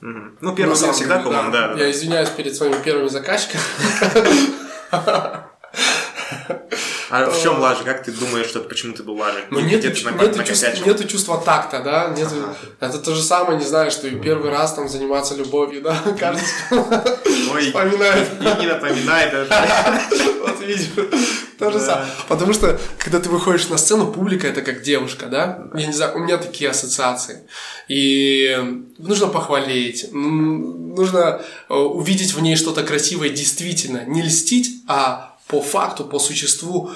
Ну, первый всегда да. да, да. Я извиняюсь перед своими первыми заказчиками. [LAUGHS] А в чем лажа? Как ты думаешь, что почему ты был лажей? Ну, нет, нету, чувства, нету чувства такта, да? Нету, ага. Это то же самое, не знаю, что и первый раз там заниматься любовью, да? [LAUGHS] Каждый Ой, вспоминает. И не напоминает даже. [LAUGHS] Вот видишь, то же самое. Потому что, когда ты выходишь на сцену, публика это как девушка, да? Я не знаю, у меня такие ассоциации. И нужно похвалить, нужно э, увидеть в ней что-то красивое действительно, не льстить, а по факту, по существу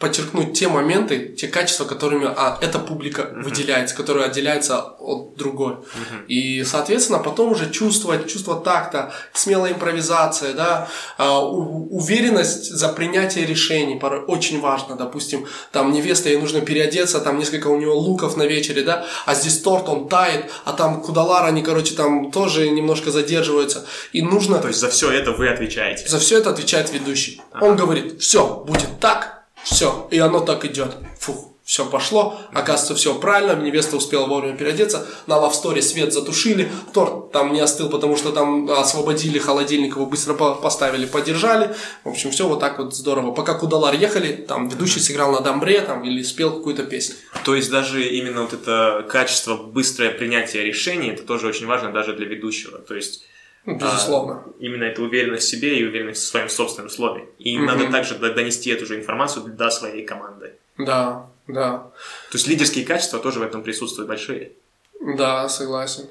подчеркнуть те моменты, те качества, которыми а, эта публика uh-huh. выделяется, которая отделяется от другой. Uh-huh. И, соответственно, потом уже чувствовать, чувство такта, смелая импровизация, да, а, у, уверенность за принятие решений, порой очень важно, допустим, там невеста, ей нужно переодеться, там несколько у нее луков на вечере, да, а здесь торт, он тает, а там кудалар, они, короче, там тоже немножко задерживаются, и нужно... То есть за все это вы отвечаете? За все это отвечает ведущий. Ага. Он говорит, все, будет так, все, и оно так идет. Фух, все пошло, оказывается, все правильно, невеста успела вовремя переодеться, на лавсторе свет затушили, торт там не остыл, потому что там освободили холодильник, его быстро поставили, подержали, в общем, все вот так вот здорово. Пока Кудалар ехали, там ведущий сыграл на дамбре там, или спел какую-то песню. То есть даже именно вот это качество, быстрое принятие решений, это тоже очень важно даже для ведущего, то есть безусловно. А, именно это уверенность в себе и уверенность в своем собственном слове. И угу. надо также донести эту же информацию до своей команды. Да, да. То есть лидерские качества тоже в этом присутствуют большие. Да, согласен.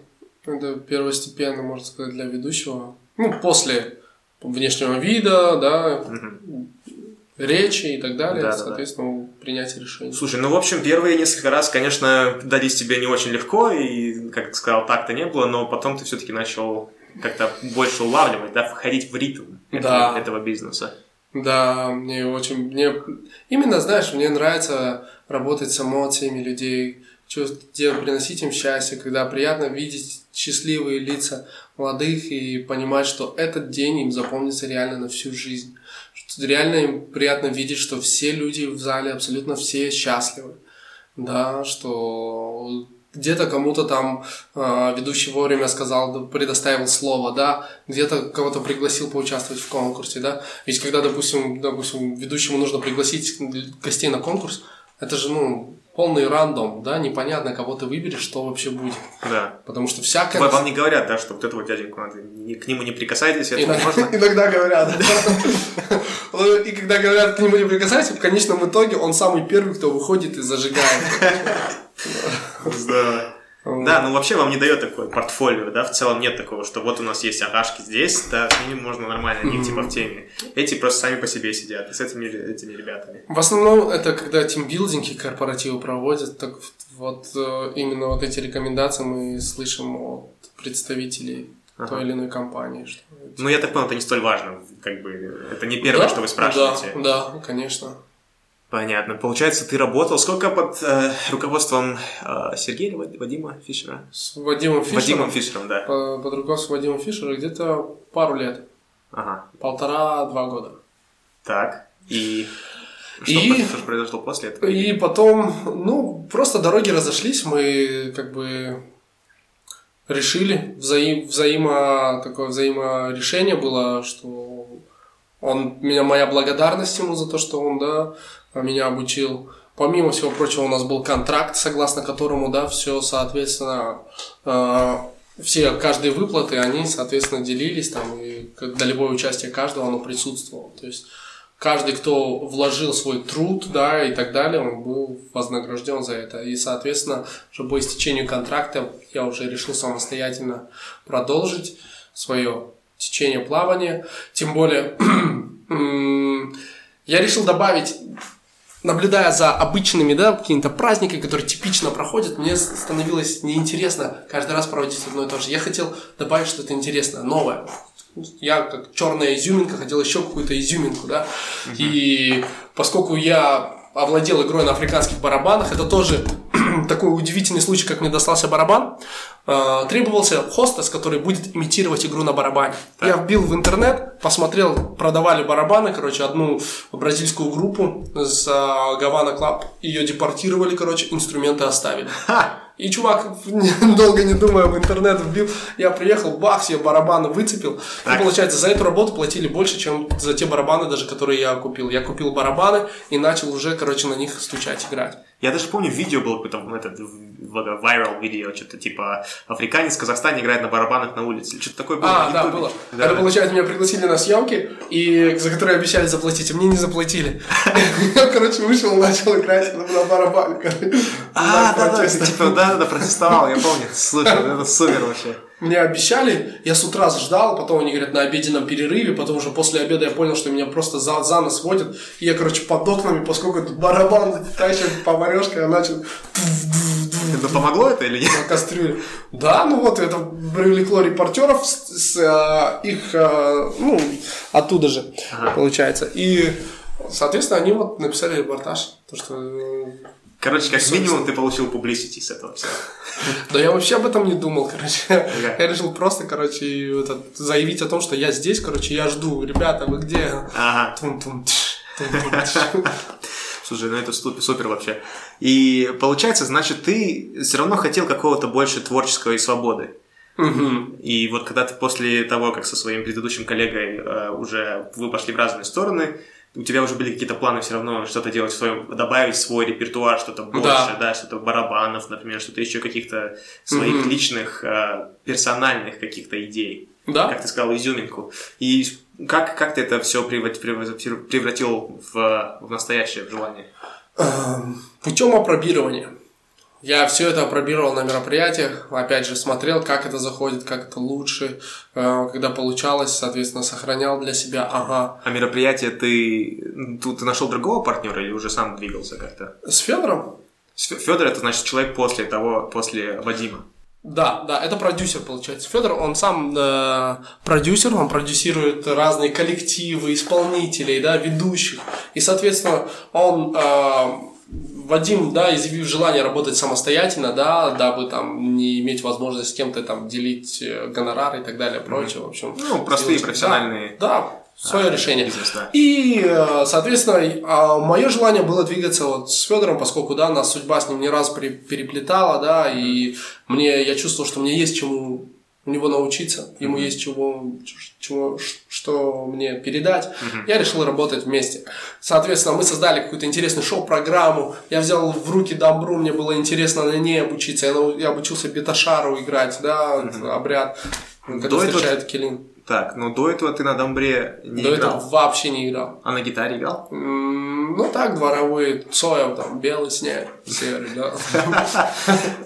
Это первостепенно, можно сказать, для ведущего. Ну, после внешнего вида, да, угу. речи и так далее, да, соответственно, да, принятие решений. Слушай, ну, в общем, первые несколько раз, конечно, дались тебе не очень легко, и, как сказал, так-то не было, но потом ты все-таки начал как-то больше улавливать, да, входить в ритм этого, да. этого бизнеса. Да, мне очень, мне именно, знаешь, мне нравится работать с эмоциями людей, чувствовать, приносить им счастье, когда приятно видеть счастливые лица молодых и понимать, что этот день им запомнится реально на всю жизнь. Что реально им приятно видеть, что все люди в зале абсолютно все счастливы. Да, что где-то кому-то там э, ведущий вовремя сказал, предоставил слово, да, где-то кого-то пригласил поучаствовать в конкурсе, да. Ведь когда, допустим, допустим, ведущему нужно пригласить гостей на конкурс, это же, ну, полный рандом, да, непонятно, кого ты выберешь, что вообще будет. Да. Потому что всякое... Вам не говорят, да, что вот этого дяденьку надо, к нему не прикасайтесь, это иногда, можно? [LAUGHS] Иногда говорят. И когда говорят, к нему не прикасайтесь, в конечном итоге он самый первый, кто выходит и зажигает. [LAUGHS] Здорово. Да, ну вообще вам не дает такое портфолио, да, в целом нет такого, что вот у нас есть агашки здесь, да, с ними можно нормально, они типа в теме. Эти просто сами по себе сидят, и с этими, этими ребятами. В основном это когда тимбилдинги корпоративы проводят, так вот э, именно вот эти рекомендации мы слышим от представителей ага. той или иной компании. Что... Ну, я так понял, это не столь важно, как бы, это не первое, да? что вы спрашиваете. Да, да, конечно. Понятно. Получается, ты работал сколько под э, руководством э, Сергея или Вадима Фишера? С Вадимом Фишером? Вадимом Фишером, да. По, под руководством Вадима Фишера где-то пару лет. Ага. Полтора-два года. Так. И что, и, произошло после этого? И потом, ну, просто дороги разошлись, мы как бы решили, взаим, взаимо, такое взаиморешение было, что он, меня, моя благодарность ему за то, что он, да, меня обучил. Помимо всего прочего, у нас был контракт, согласно которому, да, все, соответственно, э, все, каждые выплаты, они, соответственно, делились там, и долевое участие каждого, оно присутствовало. То есть, каждый, кто вложил свой труд, да, и так далее, он был вознагражден за это. И, соответственно, уже по истечению контракта я уже решил самостоятельно продолжить свое течение плавания. Тем более, [CLEARS THROAT] я решил добавить наблюдая за обычными, да, какими-то праздниками, которые типично проходят, мне становилось неинтересно каждый раз проводить одно и то же. Я хотел добавить что-то интересное, новое. Я как черная изюминка хотел еще какую-то изюминку, да. Uh-huh. И поскольку я овладел игрой на африканских барабанах, это тоже [CLEARS THROAT] такой удивительный случай, как мне достался барабан. Э, требовался хостес, который будет имитировать игру на барабане. Я вбил в интернет, посмотрел, продавали барабаны, короче, одну бразильскую группу с э, Havana Club, ее депортировали, короче, инструменты оставили. И чувак, [LAUGHS] долго не думая, в интернет вбил. Я приехал, бах, я барабаны выцепил. И получается, за эту работу платили больше, чем за те барабаны, даже которые я купил. Я купил барабаны и начал уже, короче, на них стучать, играть. Я даже помню, видео было какое-то, этот, viral видео, что-то типа африканец в Казахстане играет на барабанах на улице. Что-то такое было. А, да, было. Да. Это, получается, меня пригласили на съемки, и за которые обещали заплатить, а мне не заплатили. Я, [LAUGHS] короче, вышел и начал играть на барабанах. А, да, да, типа, да, да, протестовал, я помню. Слушай, это супер вообще. Мне обещали, я с утра ждал, потом они говорят на обеденном перерыве, потом уже после обеда я понял, что меня просто за, за нос водят. И я, короче, под окнами, поскольку тут барабан тащит поварешка, я начал... Это помогло это или нет? На кастрюле. Да, ну вот это привлекло репортеров с, с э, их, э, ну, оттуда же, ага. получается. И, соответственно, они вот написали репортаж, то, что э, Короче, как минимум ты получил публисити с этого всего. Да я вообще об этом не думал, короче. Я решил просто, короче, заявить о том, что я здесь, короче, я жду. Ребята, вы где? Ага. [LAUGHS] Слушай, ну это супер вообще. И получается, значит, ты все равно хотел какого-то больше творческой свободы. Угу. И вот когда ты после того, как со своим предыдущим коллегой э, уже вы пошли в разные стороны, у тебя уже были какие-то планы все равно что-то делать в своем, добавить в свой репертуар что-то больше, да, да что-то барабанов, например, что-то еще каких-то своих mm-hmm. личных, э, персональных каких-то идей. Да. Как ты сказал, изюминку. И как, как ты это все превратил в, в настоящее желание? Эм, Путем опробирования. Я все это опробировал на мероприятиях, опять же смотрел, как это заходит, как это лучше, э, когда получалось, соответственно, сохранял для себя, ага. А мероприятие ты, тут ты нашел другого партнера или уже сам двигался как-то? С Федором. Федор это значит человек после того, после Вадима. Да, да, это продюсер получается. Федор, он сам э, продюсер, он продюсирует разные коллективы, исполнителей, да, ведущих. И, соответственно, он э, Вадим, да, изъявив желание работать самостоятельно, да, дабы там не иметь возможность с кем-то там делить э, гонорары и так далее, прочее, в общем. Ну, простые профессиональные. Да, да свое а, решение. Бизнес, да. И, э, соответственно, а, мое желание было двигаться вот с Федором, поскольку, да, нас судьба с ним не раз переплетала, да, и мне, я чувствовал, что мне есть чему у него научиться, ему mm-hmm. есть чего, чего, что мне передать. Mm-hmm. Я решил работать вместе. Соответственно, мы создали какую-то интересную шоу-программу. Я взял в руки Добру, мне было интересно на ней обучиться. Я, я обучился беташару играть, да, mm-hmm. обряд, когда до встречает этого... Килин. Так, но до этого ты на домбре не до играл? До этого вообще не играл. А на гитаре играл? Mm, ну так, дворовые, Цоев, там, белый снег, серый, да. [LAUGHS]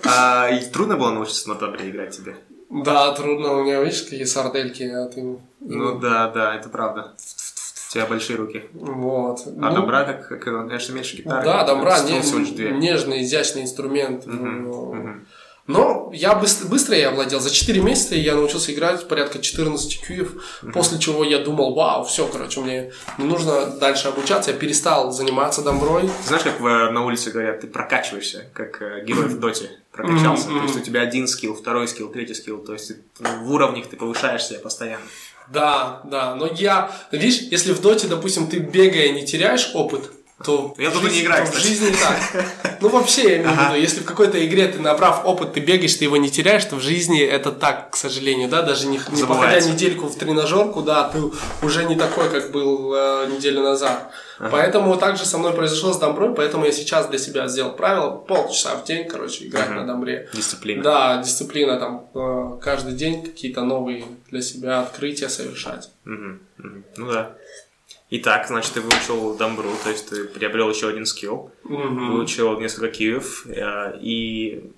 А трудно было научиться на домбре играть тебе? Да, трудно. У меня, видишь, какие сардельки, а ты... Ну да, да, это правда. У тебя большие руки. Вот. А ну, добра, как, как, конечно, меньше гитары. Да, добра, не, нежный, изящный инструмент. Угу, угу. Но я быстро, быстро я овладел. За 4 месяца я научился играть порядка 14 кьюев, mm-hmm. после чего я думал, вау, все, короче, мне не нужно дальше обучаться. Я перестал заниматься домброй. Знаешь, как в, на улице говорят, ты прокачиваешься, как э, герой в доте прокачался. Mm-hmm. То есть у тебя один скилл, второй скилл, третий скилл. То есть в уровнях ты повышаешься постоянно. Да, да. Но я, видишь, если в доте, допустим, ты бегая не теряешь опыт, то я думаю, не играю, в жизни так. Ну, вообще, я имею в виду, если в какой-то игре ты, набрав опыт, ты бегаешь, ты его не теряешь, то в жизни это так, к сожалению, да, даже не, не походя недельку в тренажерку, да, ты уже не такой, как был э, неделю назад. Ага. Поэтому так же со мной произошло с домброй, поэтому я сейчас для себя сделал правило полчаса в день, короче, играть ага. на домбре. Дисциплина. Да, дисциплина, там, э, каждый день какие-то новые для себя открытия совершать. Угу. Угу. Ну да. Итак, значит, ты выучил дамбру, то есть ты приобрел еще один скилл, mm-hmm. выучил несколько киев, э, и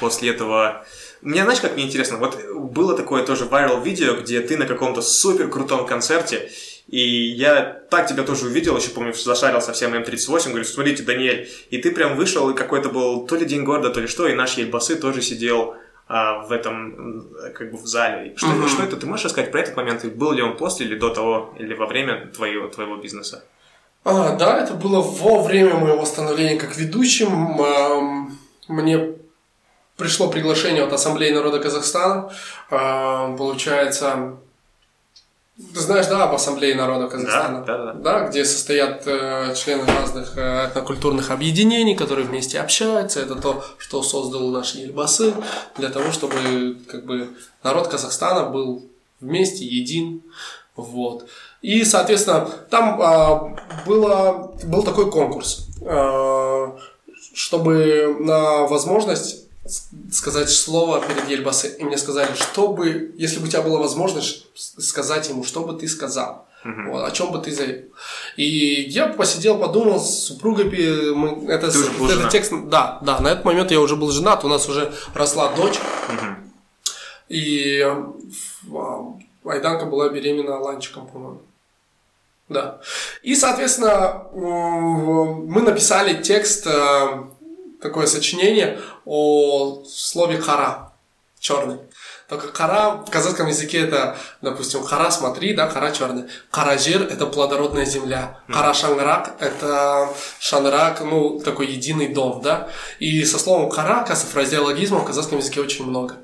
после этого... Мне, знаешь, как мне интересно, вот было такое тоже viral видео, где ты на каком-то супер крутом концерте, и я так тебя тоже увидел, еще помню, зашарил совсем М38, говорю, смотрите, Даниэль, и ты прям вышел, и какой-то был то ли День города, то ли что, и наш Ельбасы тоже сидел в этом, как бы в зале. Что, mm-hmm. что это? Ты можешь рассказать про этот момент? Был ли он после или до того, или во время твоего, твоего бизнеса? А, да, это было во время моего становления как ведущим. Мне пришло приглашение от Ассамблеи народа Казахстана. Э, получается, ты знаешь, да, об Ассамблее народа Казахстана? Да, да, да. Да, где состоят э, члены разных э, этнокультурных объединений, которые вместе общаются. Это то, что создал наш Ельбасы, для того, чтобы как бы, народ Казахстана был вместе, един. Вот. И, соответственно, там э, было, был такой конкурс, э, чтобы на возможность сказать слово перед Ельбасы. И мне сказали, чтобы, если бы у тебя была возможность сказать ему, что бы ты сказал. Uh-huh. Вот, о чем бы ты заявил. И я посидел, подумал с супругой, мы, это, ты уже это текст, да, да, на этот момент я уже был женат, у нас уже росла дочь, Uh-huh. и а, Айданка была беременна Ланчиком, по-моему. Да. И, соответственно, мы написали текст, э, такое сочинение о слове хара, черный. Только кара в казахском языке это, допустим, кара смотри, да, кара черный. Кара жир это плодородная земля. Кара шанрак это шанрак, ну, такой единый дом, да. И со словом кара, фразеологизма в казахском языке очень много.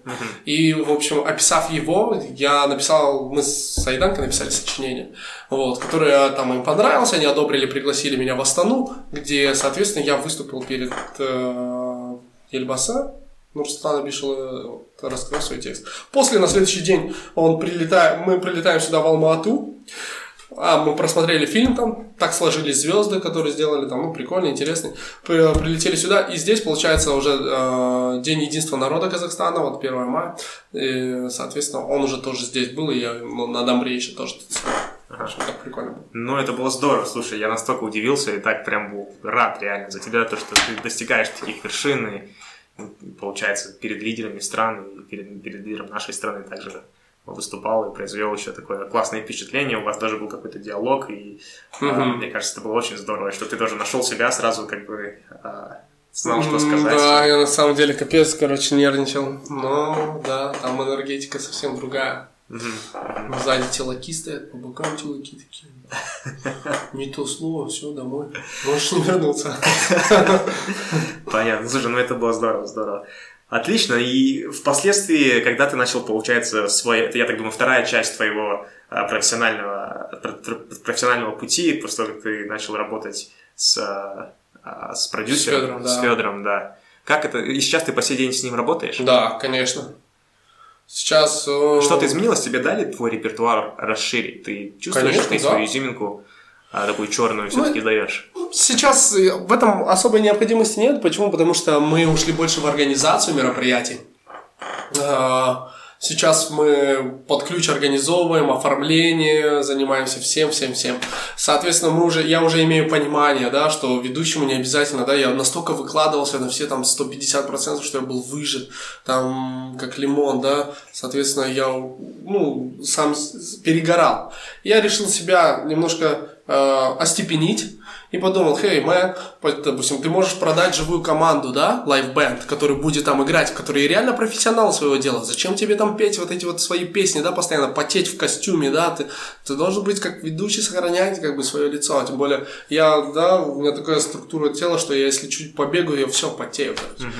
И, в общем, описав его, я написал, мы с Айданкой написали сочинение, вот, которое там им понравилось, они одобрили, пригласили меня в Астану, где, соответственно, я выступил перед э, Ельбаса, Нурсултан Абишева рассказал свой текст. После, на следующий день, он прилетает, мы прилетаем сюда в Алма-Ату, а, мы просмотрели фильм там, так сложились звезды, которые сделали там, ну, прикольно, интересный. Прилетели сюда, и здесь, получается, уже э, День единства народа Казахстана, вот 1 мая. И, соответственно, он уже тоже здесь был, и я ну, на Домбре еще тоже Ага. так прикольно было. Ну, это было здорово. Слушай, я настолько удивился и так прям был рад реально за тебя, то, что ты достигаешь таких вершин и получается, перед лидерами стран и перед, перед лидером нашей страны также выступал и произвел еще такое классное впечатление. У вас даже был какой-то диалог, и mm-hmm. мне кажется, это было очень здорово, что ты тоже нашел себя сразу, как бы а, знал, что сказать. Да, я на самом деле капец, короче, нервничал. Но да, там энергетика совсем другая. Mm-hmm. Сзади телаки стоят, по бокам телаки такие. [LAUGHS] Не то слово, все, домой. Можешь не вернуться. [LAUGHS] Понятно. Слушай, ну это было здорово, здорово. Отлично. И впоследствии, когда ты начал, получается, свой, это, я так думаю, вторая часть твоего а, профессионального, профессионального пути, просто как ты начал работать с, а, с продюсером, с Федором, да. С Федором, да. Как это? И сейчас ты по сей день с ним работаешь? Да, конечно. Сейчас... Э, Что-то изменилось? Тебе дали твой репертуар расширить? Ты чувствуешь, Конечно, ты да. свою изюминку а, такую черную все-таки ну, даешь? Сейчас э, в этом особой необходимости нет. Почему? Потому что мы ушли больше в организацию мероприятий. А, Сейчас мы под ключ организовываем, оформление, занимаемся всем, всем, всем. Соответственно, мы уже, я уже имею понимание, да, что ведущему не обязательно, да, я настолько выкладывался на все там 150%, что я был выжат, там, как лимон, да, соответственно, я, ну, сам перегорал. Я решил себя немножко э, остепенить, и подумал, hey, man, допустим, ты можешь продать живую команду, да, live band, который будет там играть, который реально профессионал своего дела. Зачем тебе там петь вот эти вот свои песни, да, постоянно потеть в костюме, да, ты, ты должен быть как ведущий, сохранять как бы свое лицо. Тем более, я, да, у меня такая структура тела, что я если чуть побегаю, я все потею, короче.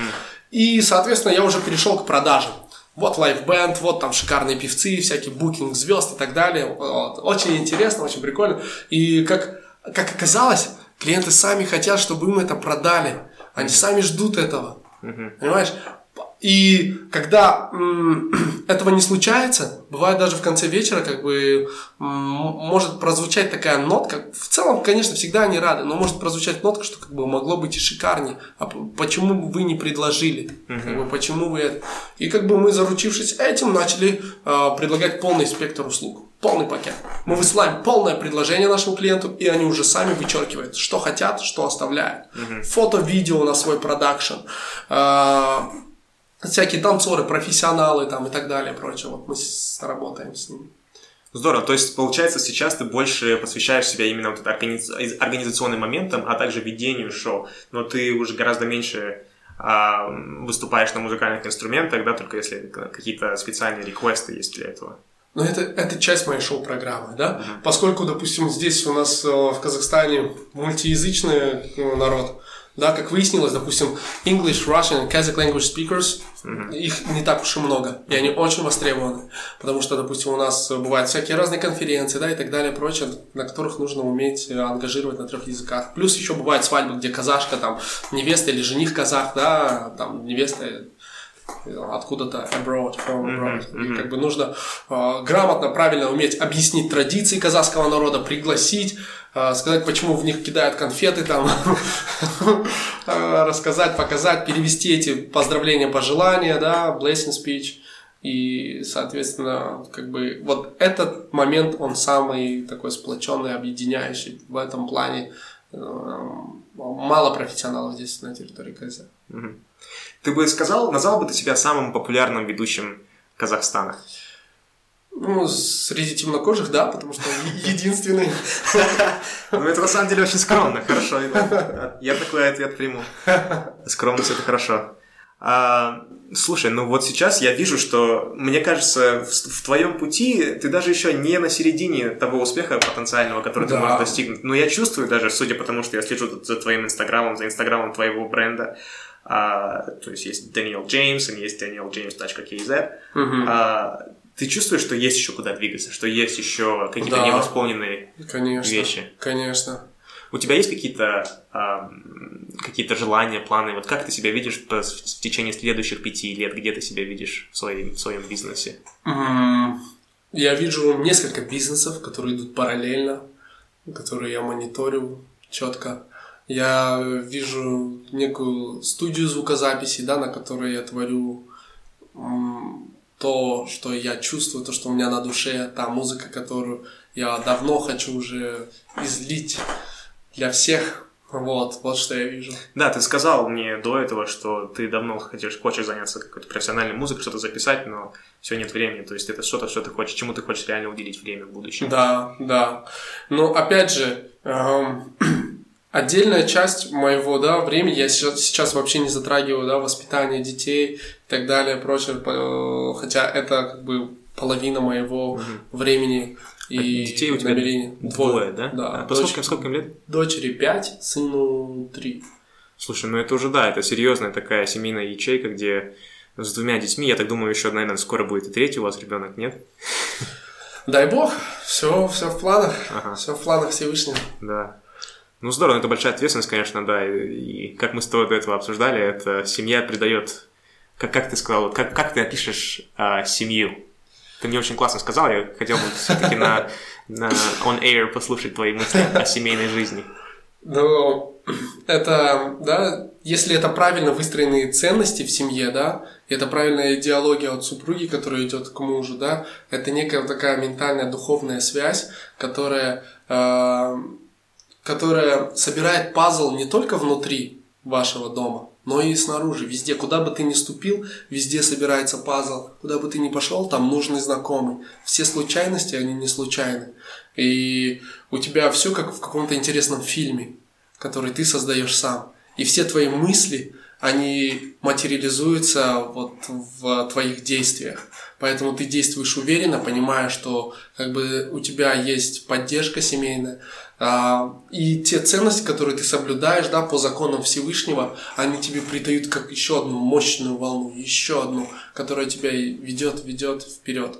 И, соответственно, я уже перешел к продажам. Вот live band, вот там шикарные певцы, всякие booking звезд и так далее. Вот. Очень интересно, очень прикольно. И как, как оказалось, Клиенты сами хотят, чтобы им это продали. Они сами ждут этого. Понимаешь? И когда [CLEARS THROAT] этого не случается, бывает даже в конце вечера, как бы может прозвучать такая нотка. В целом, конечно, всегда они рады, но может прозвучать нотка, что как бы могло быть и шикарнее. А почему вы не предложили? Uh-huh. Как бы, почему вы это? И как бы мы, заручившись этим, начали э, предлагать полный спектр услуг полный пакет. Мы высылаем полное предложение нашему клиенту, и они уже сами вычеркивают, что хотят, что оставляют. Uh-huh. Фото, видео на свой продакшн. А, всякие танцоры, профессионалы там и так далее, прочее. Вот мы с, работаем с ними. Здорово. То есть, получается, сейчас ты больше посвящаешь себя именно вот организационным моментам, а также ведению шоу. Но ты уже гораздо меньше а, выступаешь на музыкальных инструментах, да, только если какие-то специальные реквесты есть для этого. Но это, это часть моей шоу-программы, да? Uh-huh. Поскольку, допустим, здесь у нас э, в Казахстане мультиязычный э, народ, Да, как выяснилось, допустим, English, Russian Kazakh language speakers, mm-hmm. их не так уж и много, и они очень востребованы, потому что, допустим, у нас бывают всякие разные конференции, да, и так далее, прочее, на которых нужно уметь э, ангажировать на трех языках. Плюс еще бывают свадьбы, где казашка, там, невеста или жених казах, да, там, невеста откуда-то abroad, from abroad. Mm-hmm. И как бы нужно э, грамотно, правильно уметь объяснить традиции казахского народа, пригласить, э, сказать, почему в них кидают конфеты, там, э, [LAUGHS] рассказать, показать, перевести эти поздравления, пожелания, да, blessing speech. И, соответственно, как бы вот этот момент, он самый такой сплоченный, объединяющий в этом плане. Мало профессионалов здесь на территории КЗ. Ты бы сказал, назвал бы ты себя самым популярным ведущим Казахстана? Ну, среди темнокожих, да, потому что единственный. Ну, это на самом деле очень скромно, хорошо. Я такой ответ приму. Скромность – это хорошо. А, слушай, ну вот сейчас я вижу, что, мне кажется, в, в твоем пути ты даже еще не на середине того успеха потенциального, который да. ты можешь достигнуть. Но я чувствую даже, судя по тому, что я слежу за твоим инстаграмом, за инстаграмом твоего бренда, а, то есть есть Daniel James и есть danieljames.kz. Угу. А, ты чувствуешь, что есть еще куда двигаться, что есть еще какие-то да. невосполненные конечно, вещи? Конечно. У тебя есть какие-то а, какие-то желания, планы? Вот как ты себя видишь в, в течение следующих пяти лет? Где ты себя видишь в своем, в своем бизнесе? Я вижу несколько бизнесов, которые идут параллельно, которые я мониторю четко. Я вижу некую студию звукозаписи, да, на которой я творю то, что я чувствую, то, что у меня на душе, та музыка, которую я давно хочу уже излить для всех. Вот, вот что я вижу. Да, ты сказал мне до этого, что ты давно хочешь, хочешь заняться какой-то профессиональной музыкой, что-то записать, но все нет времени. То есть это что-то, что ты хочешь, чему ты хочешь реально уделить время в будущем. Да, да. Но опять же, эм, [CLEARS THROAT] Отдельная часть моего да, времени, я сейчас, сейчас вообще не затрагиваю да, воспитание детей и так далее, прочее, хотя это как бы половина моего угу. времени и а детей у тебя намерений. Двое, да? Да. А дочь, сколько, сколько им лет? Дочери пять, сыну три. Слушай, ну это уже да, это серьезная такая семейная ячейка, где с двумя детьми, я так думаю, еще, наверное, скоро будет и третий у вас ребенок, нет? Дай бог, все, все в планах, ага. все в планах Всевышнего. Да. Ну, здорово, это большая ответственность, конечно, да. И, и как мы с тобой до этого обсуждали, это семья придает... Как, как ты сказал, как, как ты опишешь а, семью? Ты мне очень классно сказал, я хотел бы все-таки на, на on air послушать твои мысли о семейной жизни. Ну, это, да, если это правильно выстроенные ценности в семье, да, это правильная идеология от супруги, которая идет к мужу, да, это некая такая ментальная духовная связь, которая э, которая собирает пазл не только внутри вашего дома, но и снаружи. Везде, куда бы ты ни ступил, везде собирается пазл. Куда бы ты ни пошел, там нужный знакомый. Все случайности, они не случайны. И у тебя все как в каком-то интересном фильме, который ты создаешь сам. И все твои мысли, они материализуются вот в твоих действиях. Поэтому ты действуешь уверенно, понимая, что как бы у тебя есть поддержка семейная, а, и те ценности, которые ты соблюдаешь, да, по законам Всевышнего, они тебе придают как еще одну мощную волну, еще одну, которая тебя ведет, ведет вперед.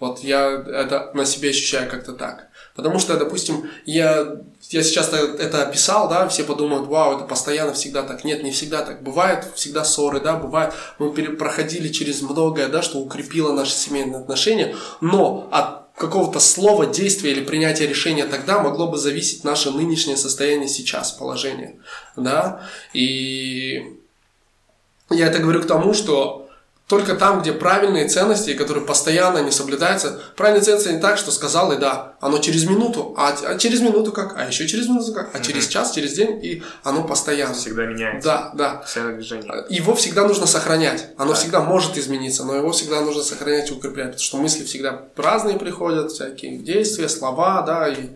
Вот я это на себе ощущаю как-то так. Потому что, допустим, я, я сейчас это описал, да, все подумают, вау, это постоянно всегда так. Нет, не всегда так. Бывает всегда ссоры, да, бывает, мы проходили через многое, да, что укрепило наши семейные отношения, но от какого-то слова, действия или принятия решения тогда могло бы зависеть наше нынешнее состояние сейчас, положение. Да? И я это говорю к тому, что только там, где правильные ценности, которые постоянно не соблюдаются, правильные ценности не так, что сказал и да, оно через минуту, а, а через минуту как, а еще через минуту как, а mm-hmm. через час, через день, и оно постоянно. Всегда меняется. Да, да. Постоянное движение. Его всегда нужно сохранять. Оно да. всегда может измениться, но его всегда нужно сохранять и укреплять, потому что мысли всегда разные приходят, всякие действия, слова, да, и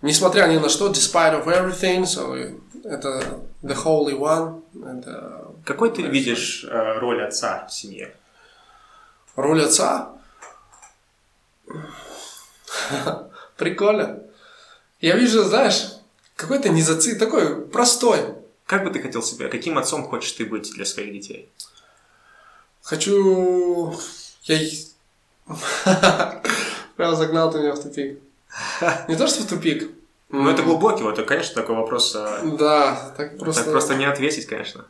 несмотря ни на что, despite of everything, so это the holy one, это какой ты видишь э, роль отца в семье? Роль отца? Прикольно. Я вижу, знаешь, какой-то незаци... такой простой, как бы ты хотел себя, каким отцом хочешь ты быть для своих детей? Хочу... Я... [LAUGHS] Прям загнал ты меня в тупик. Не то, что в тупик. Ну, это глубокий, вот, конечно, такой вопрос... а, Да, так просто... Так просто не ответить, конечно.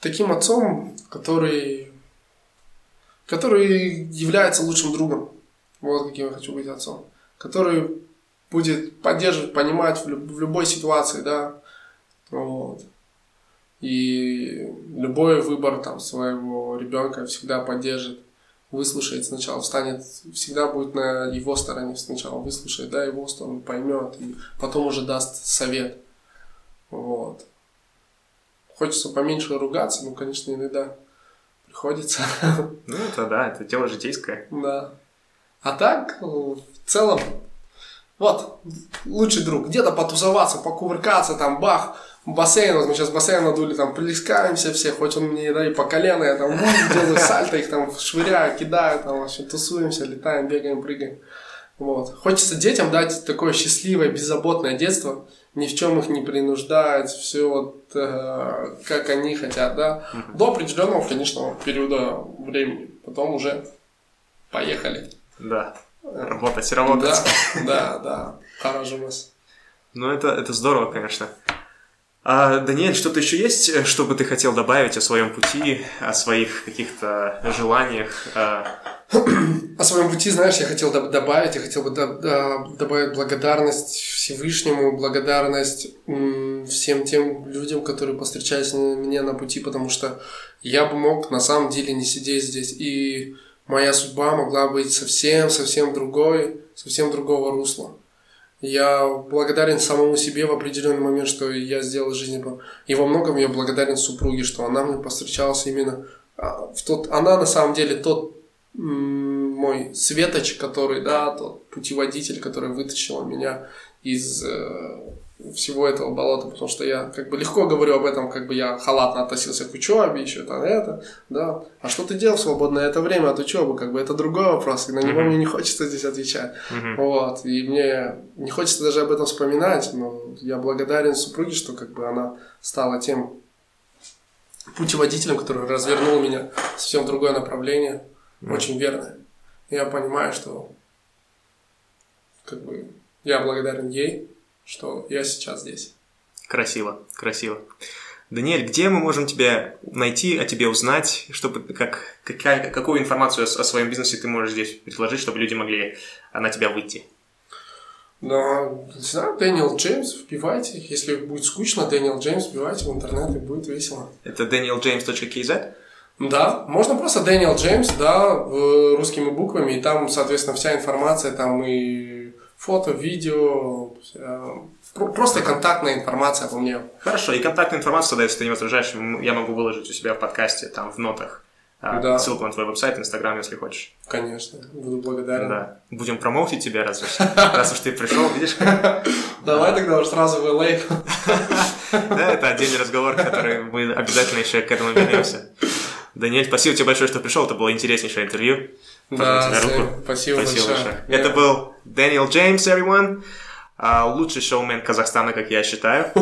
Таким отцом, который, который является лучшим другом. Вот каким я хочу быть отцом. Который будет поддерживать, понимать в, люб- в любой ситуации, да. Вот. И любой выбор там своего ребенка всегда поддержит, выслушает сначала, встанет, всегда будет на его стороне сначала, выслушает, да, его сторону, поймет, и потом уже даст совет. Вот. Хочется поменьше ругаться, ну, конечно, иногда приходится. [LAUGHS] Ну, это да, это дело житейское. Да. А так, ну, в целом, вот, лучший друг. Где-то потусоваться, покувыркаться, там, бах, бассейн, вот мы сейчас бассейн надули, там, плескаемся все, хоть он мне, да, и по колено, я там, делаю сальто, их там швыряю, кидаю, там, вообще тусуемся, летаем, бегаем, прыгаем. Вот. Хочется детям дать такое счастливое, беззаботное детство, ни в чем их не принуждать, все вот э, как они хотят, да. До определенного, конечно, периода времени. Потом уже поехали. Да. Работать, работать. [LAUGHS] Да, да, да. Хорошо у нас. Ну, это, это здорово, конечно. А, Даниэль, что-то еще есть, э, что бы ты хотел добавить о своем пути, о своих каких-то желаниях? А, О своем пути, знаешь, я хотел доб- добавить, я хотел бы до- до- добавить благодарность Всевышнему, благодарность всем тем людям, которые повстречались на- мне на пути, потому что я бы мог на самом деле не сидеть здесь, и моя судьба могла быть совсем-совсем другой, совсем другого русла. Я благодарен самому себе в определенный момент, что я сделал в жизни. И во многом я благодарен супруге, что она мне повстречалась именно а, в тот... Она на самом деле тот мой светоч, который, да, тот путеводитель, который вытащил меня из э, всего этого болота, потому что я как бы легко говорю об этом, как бы я халатно относился к учебе, еще там это, да. А что ты делал в свободное это время от учебы, как бы это другой вопрос, и на него Мгм. мне не хочется здесь отвечать. мгм. Вот, и мне не хочется даже об этом вспоминать, но я благодарен супруге, что как бы она стала тем путеводителем, который развернул меня в совсем другое направление, Мгм. очень верное. Я понимаю, что как бы я благодарен ей, что я сейчас здесь. Красиво, красиво. Даниэль, где мы можем тебя найти, о тебе узнать, чтобы как, какая, какую информацию о, о своем бизнесе ты можешь здесь предложить, чтобы люди могли а, на тебя выйти? Да, не знаю, Дэниел Джеймс, вбивайте. Если будет скучно, Дэниел Джеймс, вбивайте в интернет, и будет весело. Это danieljames.kz? Да, можно просто Дэниел Джеймс, да, русскими буквами, и там, соответственно, вся информация, там и фото, видео, э, про- просто контактная информация обо мне. Хорошо, и контактную информацию, тогда, если ты не возражаешь, я могу выложить у себя в подкасте, там, в нотах. а, Да. Ссылку на твой веб-сайт, инстаграм, если хочешь. Конечно, буду благодарен. Да. Будем промоутить тебя, раз уж, [LAUGHS] раз уж ты пришел, видишь? [LAUGHS] Давай тогда уж сразу в LA. [LAUGHS] Да, это отдельный разговор, который мы обязательно еще к этому вернемся. Даниэль, спасибо тебе большое, что пришел. Это было интереснейшее интервью. Да, тебе руку. спасибо, Спасибо большое. большое. Это был Дэниел Джеймс, everyone. А, лучший шоумен Казахстана, как я считаю. [LAUGHS]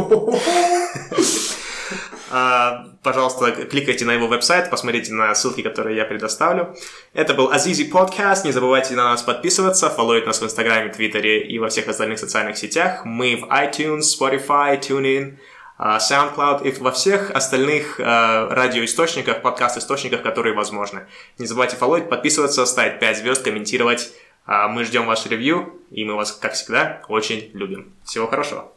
А, Пожалуйста, кликайте на его веб-сайт, посмотрите на ссылки, которые я предоставлю. Это был Азизи подкаст. Не забывайте на нас подписываться, фолловить нас в Инстаграме, Твиттере и во всех остальных социальных сетях. Мы в iTunes, Spotify, TuneIn, а, SoundCloud и во всех остальных радиоисточниках, подкаст-источниках, которые возможны. Не забывайте фолловить, подписываться, ставить 5 звезд, комментировать. А, Мы ждем ваше ревью, и мы вас, как всегда, очень любим. Всего хорошего.